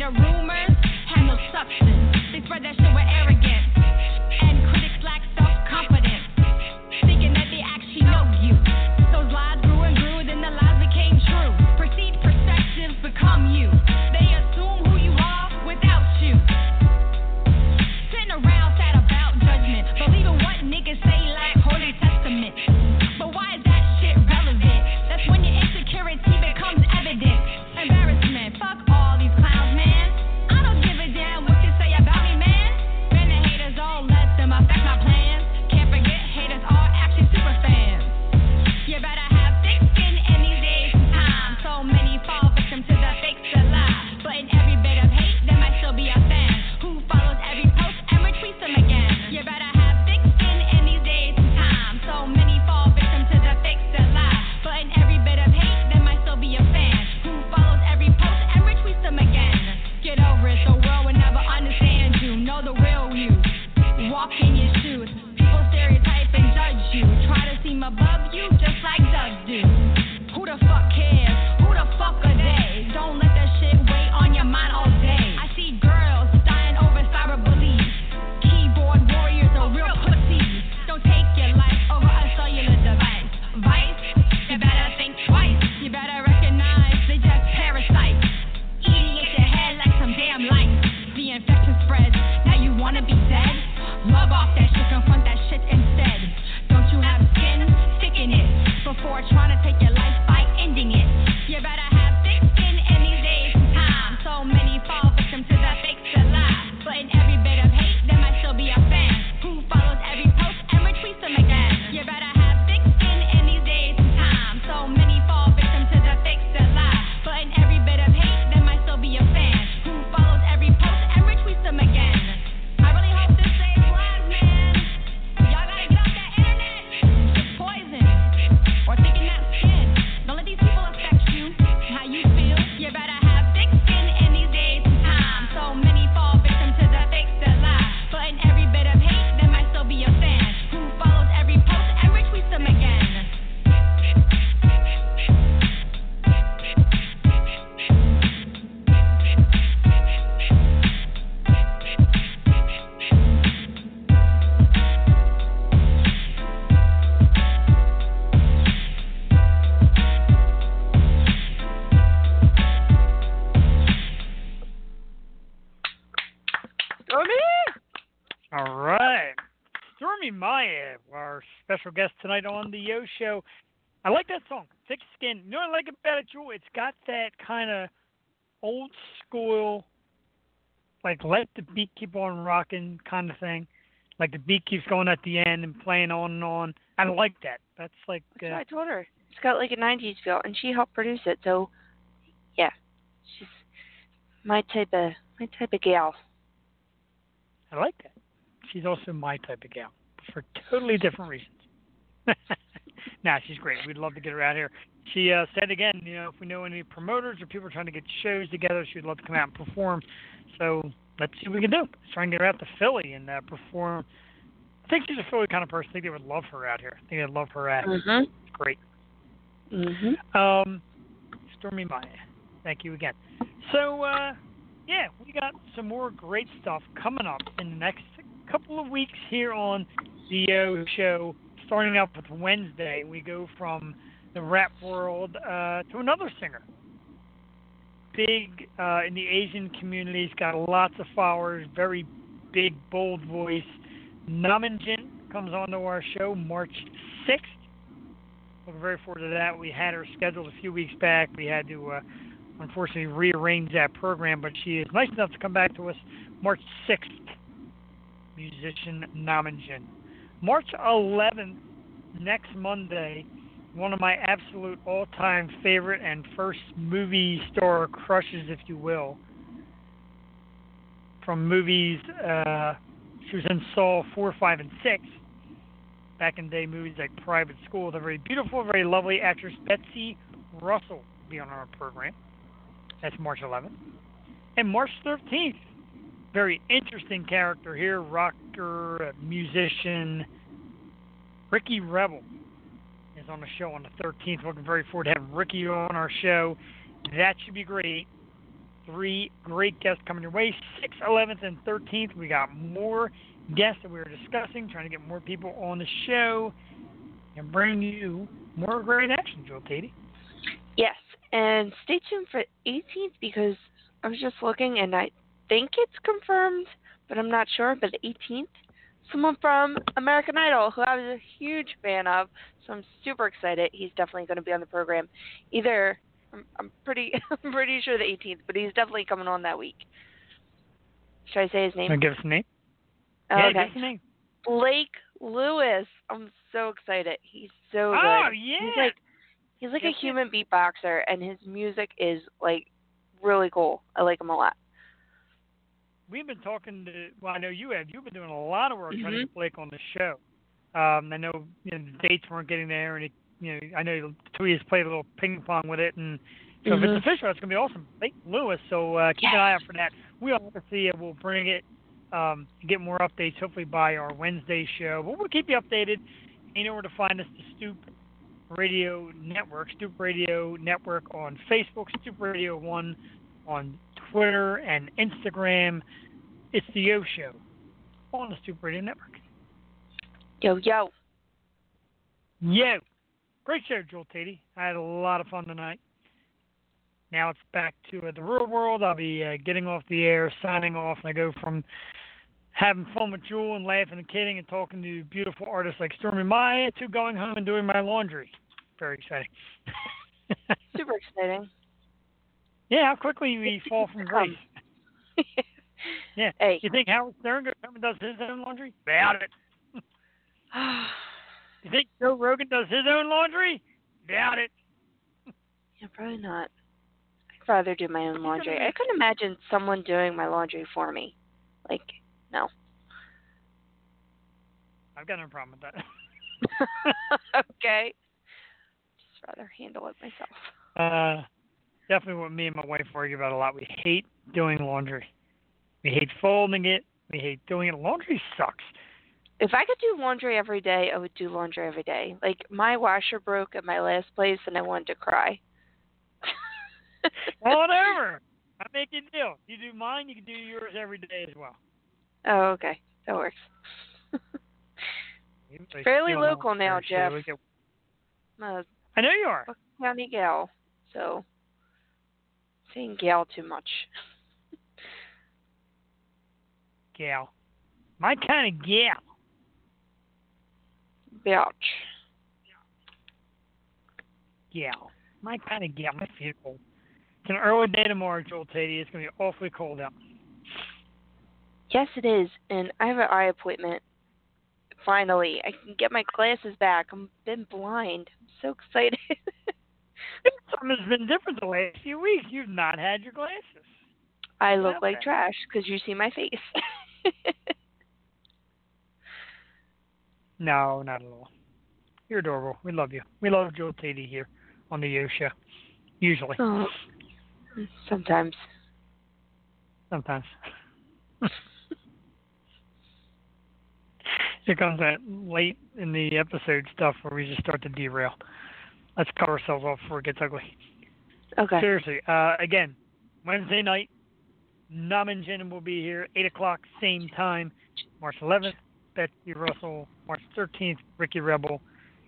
S3: of rumors, had no substance. They spread that shit with arrogance.
S1: Our special guest tonight on the Yo Show. I like that song, Thick Skin. You know what I like about it, Jewel? It's got that kind of old school, like let the beat keep on rocking kind of thing. Like the beat keeps going at the end and playing on and on. I like that. That's like
S2: That's
S1: uh,
S2: I told her. It's got like a '90s feel, and she helped produce it. So, yeah, she's my type of my type of gal.
S1: I like that. She's also my type of gal for totally different reasons. nah, she's great. We'd love to get her out here. She uh, said again, you know, if we know any promoters or people trying to get shows together, she'd love to come out and perform. So let's see what we can do. Let's try and get her out to Philly and uh, perform. I think she's a Philly kind of person. I think they would love her out here. I think they'd love her at.
S2: Mhm.
S1: It's great.
S2: Mhm.
S1: Um, Stormi Maya, thank you again. So, uh, yeah, we got some more great stuff coming up in the next couple of weeks here on Yo Show. Starting up with Wednesday, we go from the rap world uh, to another singer. Big uh, in the Asian community, he's got lots of followers, very big, bold voice. Naminjin comes onto our show March 6th. Looking very forward to that. We had her scheduled a few weeks back. We had to, uh, unfortunately, rearrange that program, but she is nice enough to come back to us March 6th. Musician Naminjin. March 11th, next Monday, one of my absolute all-time favorite and first movie star crushes, if you will, from movies. Uh, she was in Saw 4, 5, and 6 back in day movies like Private School. The very beautiful, very lovely actress Betsy Russell will be on our program. That's March 11th. And March 13th, very interesting character here, rocker, musician, Ricky Rebel is on the show on the 13th. Looking very forward to having Ricky on our show. That should be great. Three great guests coming your way. 6th, 11th, and 13th. We got more guests that we were discussing, trying to get more people on the show and bring you more great action, Jewel Teti.
S2: Yes, and stay tuned for 18th because I was just looking and I think it's confirmed, but I'm not sure. But the 18th, someone from American Idol who I was a huge fan of, so I'm super excited. He's definitely going to be on the program. Either I'm, I'm pretty I'm pretty sure the 18th, but he's definitely coming on that week. Should I say his name?
S1: Give us a name?
S2: Oh,
S1: yeah,
S2: okay.
S1: give us a name.
S2: Blake Lewis. I'm so excited. He's so oh, good.
S1: Oh, yeah.
S2: He's like he's like a human beatboxer and his music is like really cool. I like him a lot.
S1: We've been talking to, well, I know you have. You've been doing a lot of work trying to
S2: Mhm.
S1: get Blake on the show. Um, I know, you know the dates weren't getting there, and it, you know, I know Tweez played a little ping pong with it, and so if
S2: Mhm.
S1: it's official, it's gonna be awesome. Blake Lewis, so uh, keep an eye out for that. We obviously will bring it, um, get more updates hopefully by our Wednesday show, but we'll keep you updated. You know where to find us, the Stoop Radio Network, Stoop Radio Network on Facebook, Stoop Radio One on Twitter and Instagram. It's the Yo Show on the Stoop Radio Network.
S2: Yo yo.
S1: Yo! Great show, Jewel Teti. I had a lot of fun tonight. Now it's back to uh, the real world. I'll be uh, getting off the air, signing off, and I go from having fun with Jewel and laughing and kidding and talking to beautiful artists like Stormi Maya to going home and doing my laundry. Very exciting.
S2: Super exciting.
S1: Yeah, how quickly we fall from grace. Yeah.
S2: Hey.
S1: You think Howard Stern goes home and does his own laundry? Doubt it. You think Joe Rogan does his own laundry? Doubt it.
S2: yeah, probably not. I'd rather do my own laundry. I couldn't imagine someone doing my laundry for me. Like, no.
S1: I've got no problem with that.
S2: okay. Just rather handle it myself.
S1: Uh, definitely what me and my wife argue about a lot. We hate doing laundry. We hate folding it. We hate doing it. Laundry sucks.
S2: If I could do laundry every day, I would do laundry every day. Like my washer broke at my last place and I wanted to cry.
S1: Whatever. I make a deal. You do mine, you can do yours every day as well.
S2: Oh, okay. That works. Fairly local now, Jeff.
S1: we get-
S2: I'm a
S1: I know you are.
S2: County gal, so saying gal too much.
S1: Gal. My kind of gal.
S2: Biatch.
S1: Gal. My kind of gal. My beautiful. It's an early day tomorrow, Jewel Teti. It's going to be awfully cold out.
S2: Yes, it is, and I have an eye appointment. Finally, I can get my glasses back. I've been blind. I'm so excited.
S1: Something's been different the last few weeks. You've not had your glasses.
S2: I look
S1: Okay.
S2: like trash because you see my face.
S1: No, not at all. You're adorable. We love you. We love Jewel Teti here on the Yo Show. Usually.
S2: oh, sometimes.
S1: Sometimes. Here comes that late in the episode stuff where we just start to derail. Let's cut ourselves off before it gets ugly.
S2: Okay.
S1: Seriously. Uh, again, Wednesday night, Namin will be here, 8 o'clock, same time. March 11th, Betsy Russell. March 13th, Ricky Rebel.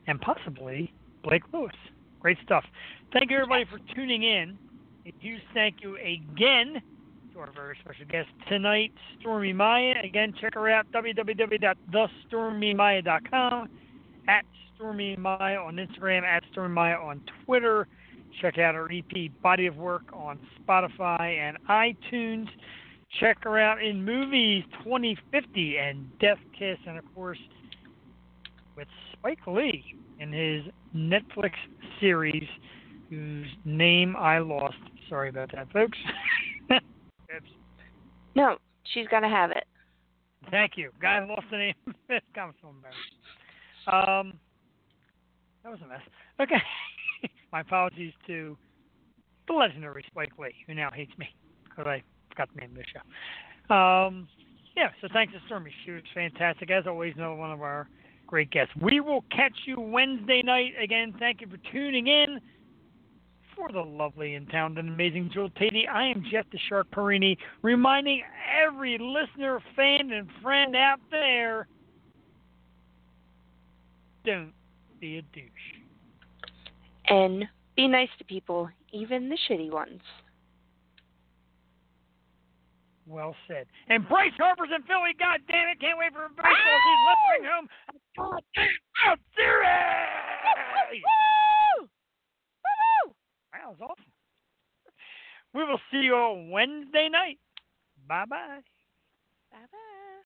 S1: And possibly Blake Lewis. Great stuff. Thank you, everybody, for tuning in. A huge thank you again to our very special guest tonight, Stormi Maya. Again, check her out, www.thestormymaya.com, at Stormi Maya on Instagram, at Stormi Maya on Twitter. Check out her EP Body of Work on Spotify and iTunes. Check her out in Movies 2050 and Death Kiss, and of course, with Spike Lee in his Netflix series, whose name I lost. Sorry about that, folks.
S2: No, she's gonna have it.
S1: Thank you. Guy lost the name. I'm so embarrassed. Um, that was a mess. Okay. My apologies to the legendary Spike Lee, who now hates me because I forgot the name of the show. Um, yeah, so thanks to Stormi. She was fantastic. As always, another one of our great guests. We will catch you Wednesday night. Again, thank you for tuning in. For the lovely and talented and amazing Jewel Teti, I am Jeff the Shark Porrini, reminding every listener, fan, and friend out there don't be a douche.
S2: And be nice to people, even the shitty ones.
S1: Well said. And Bryce Harper's in Philly. God damn it! Can't wait for baseball season. Let's bring home a goddamn World Series.
S2: Woo! Woo!
S1: That was awesome. We will see you all Wednesday night. Bye bye.
S2: Bye bye.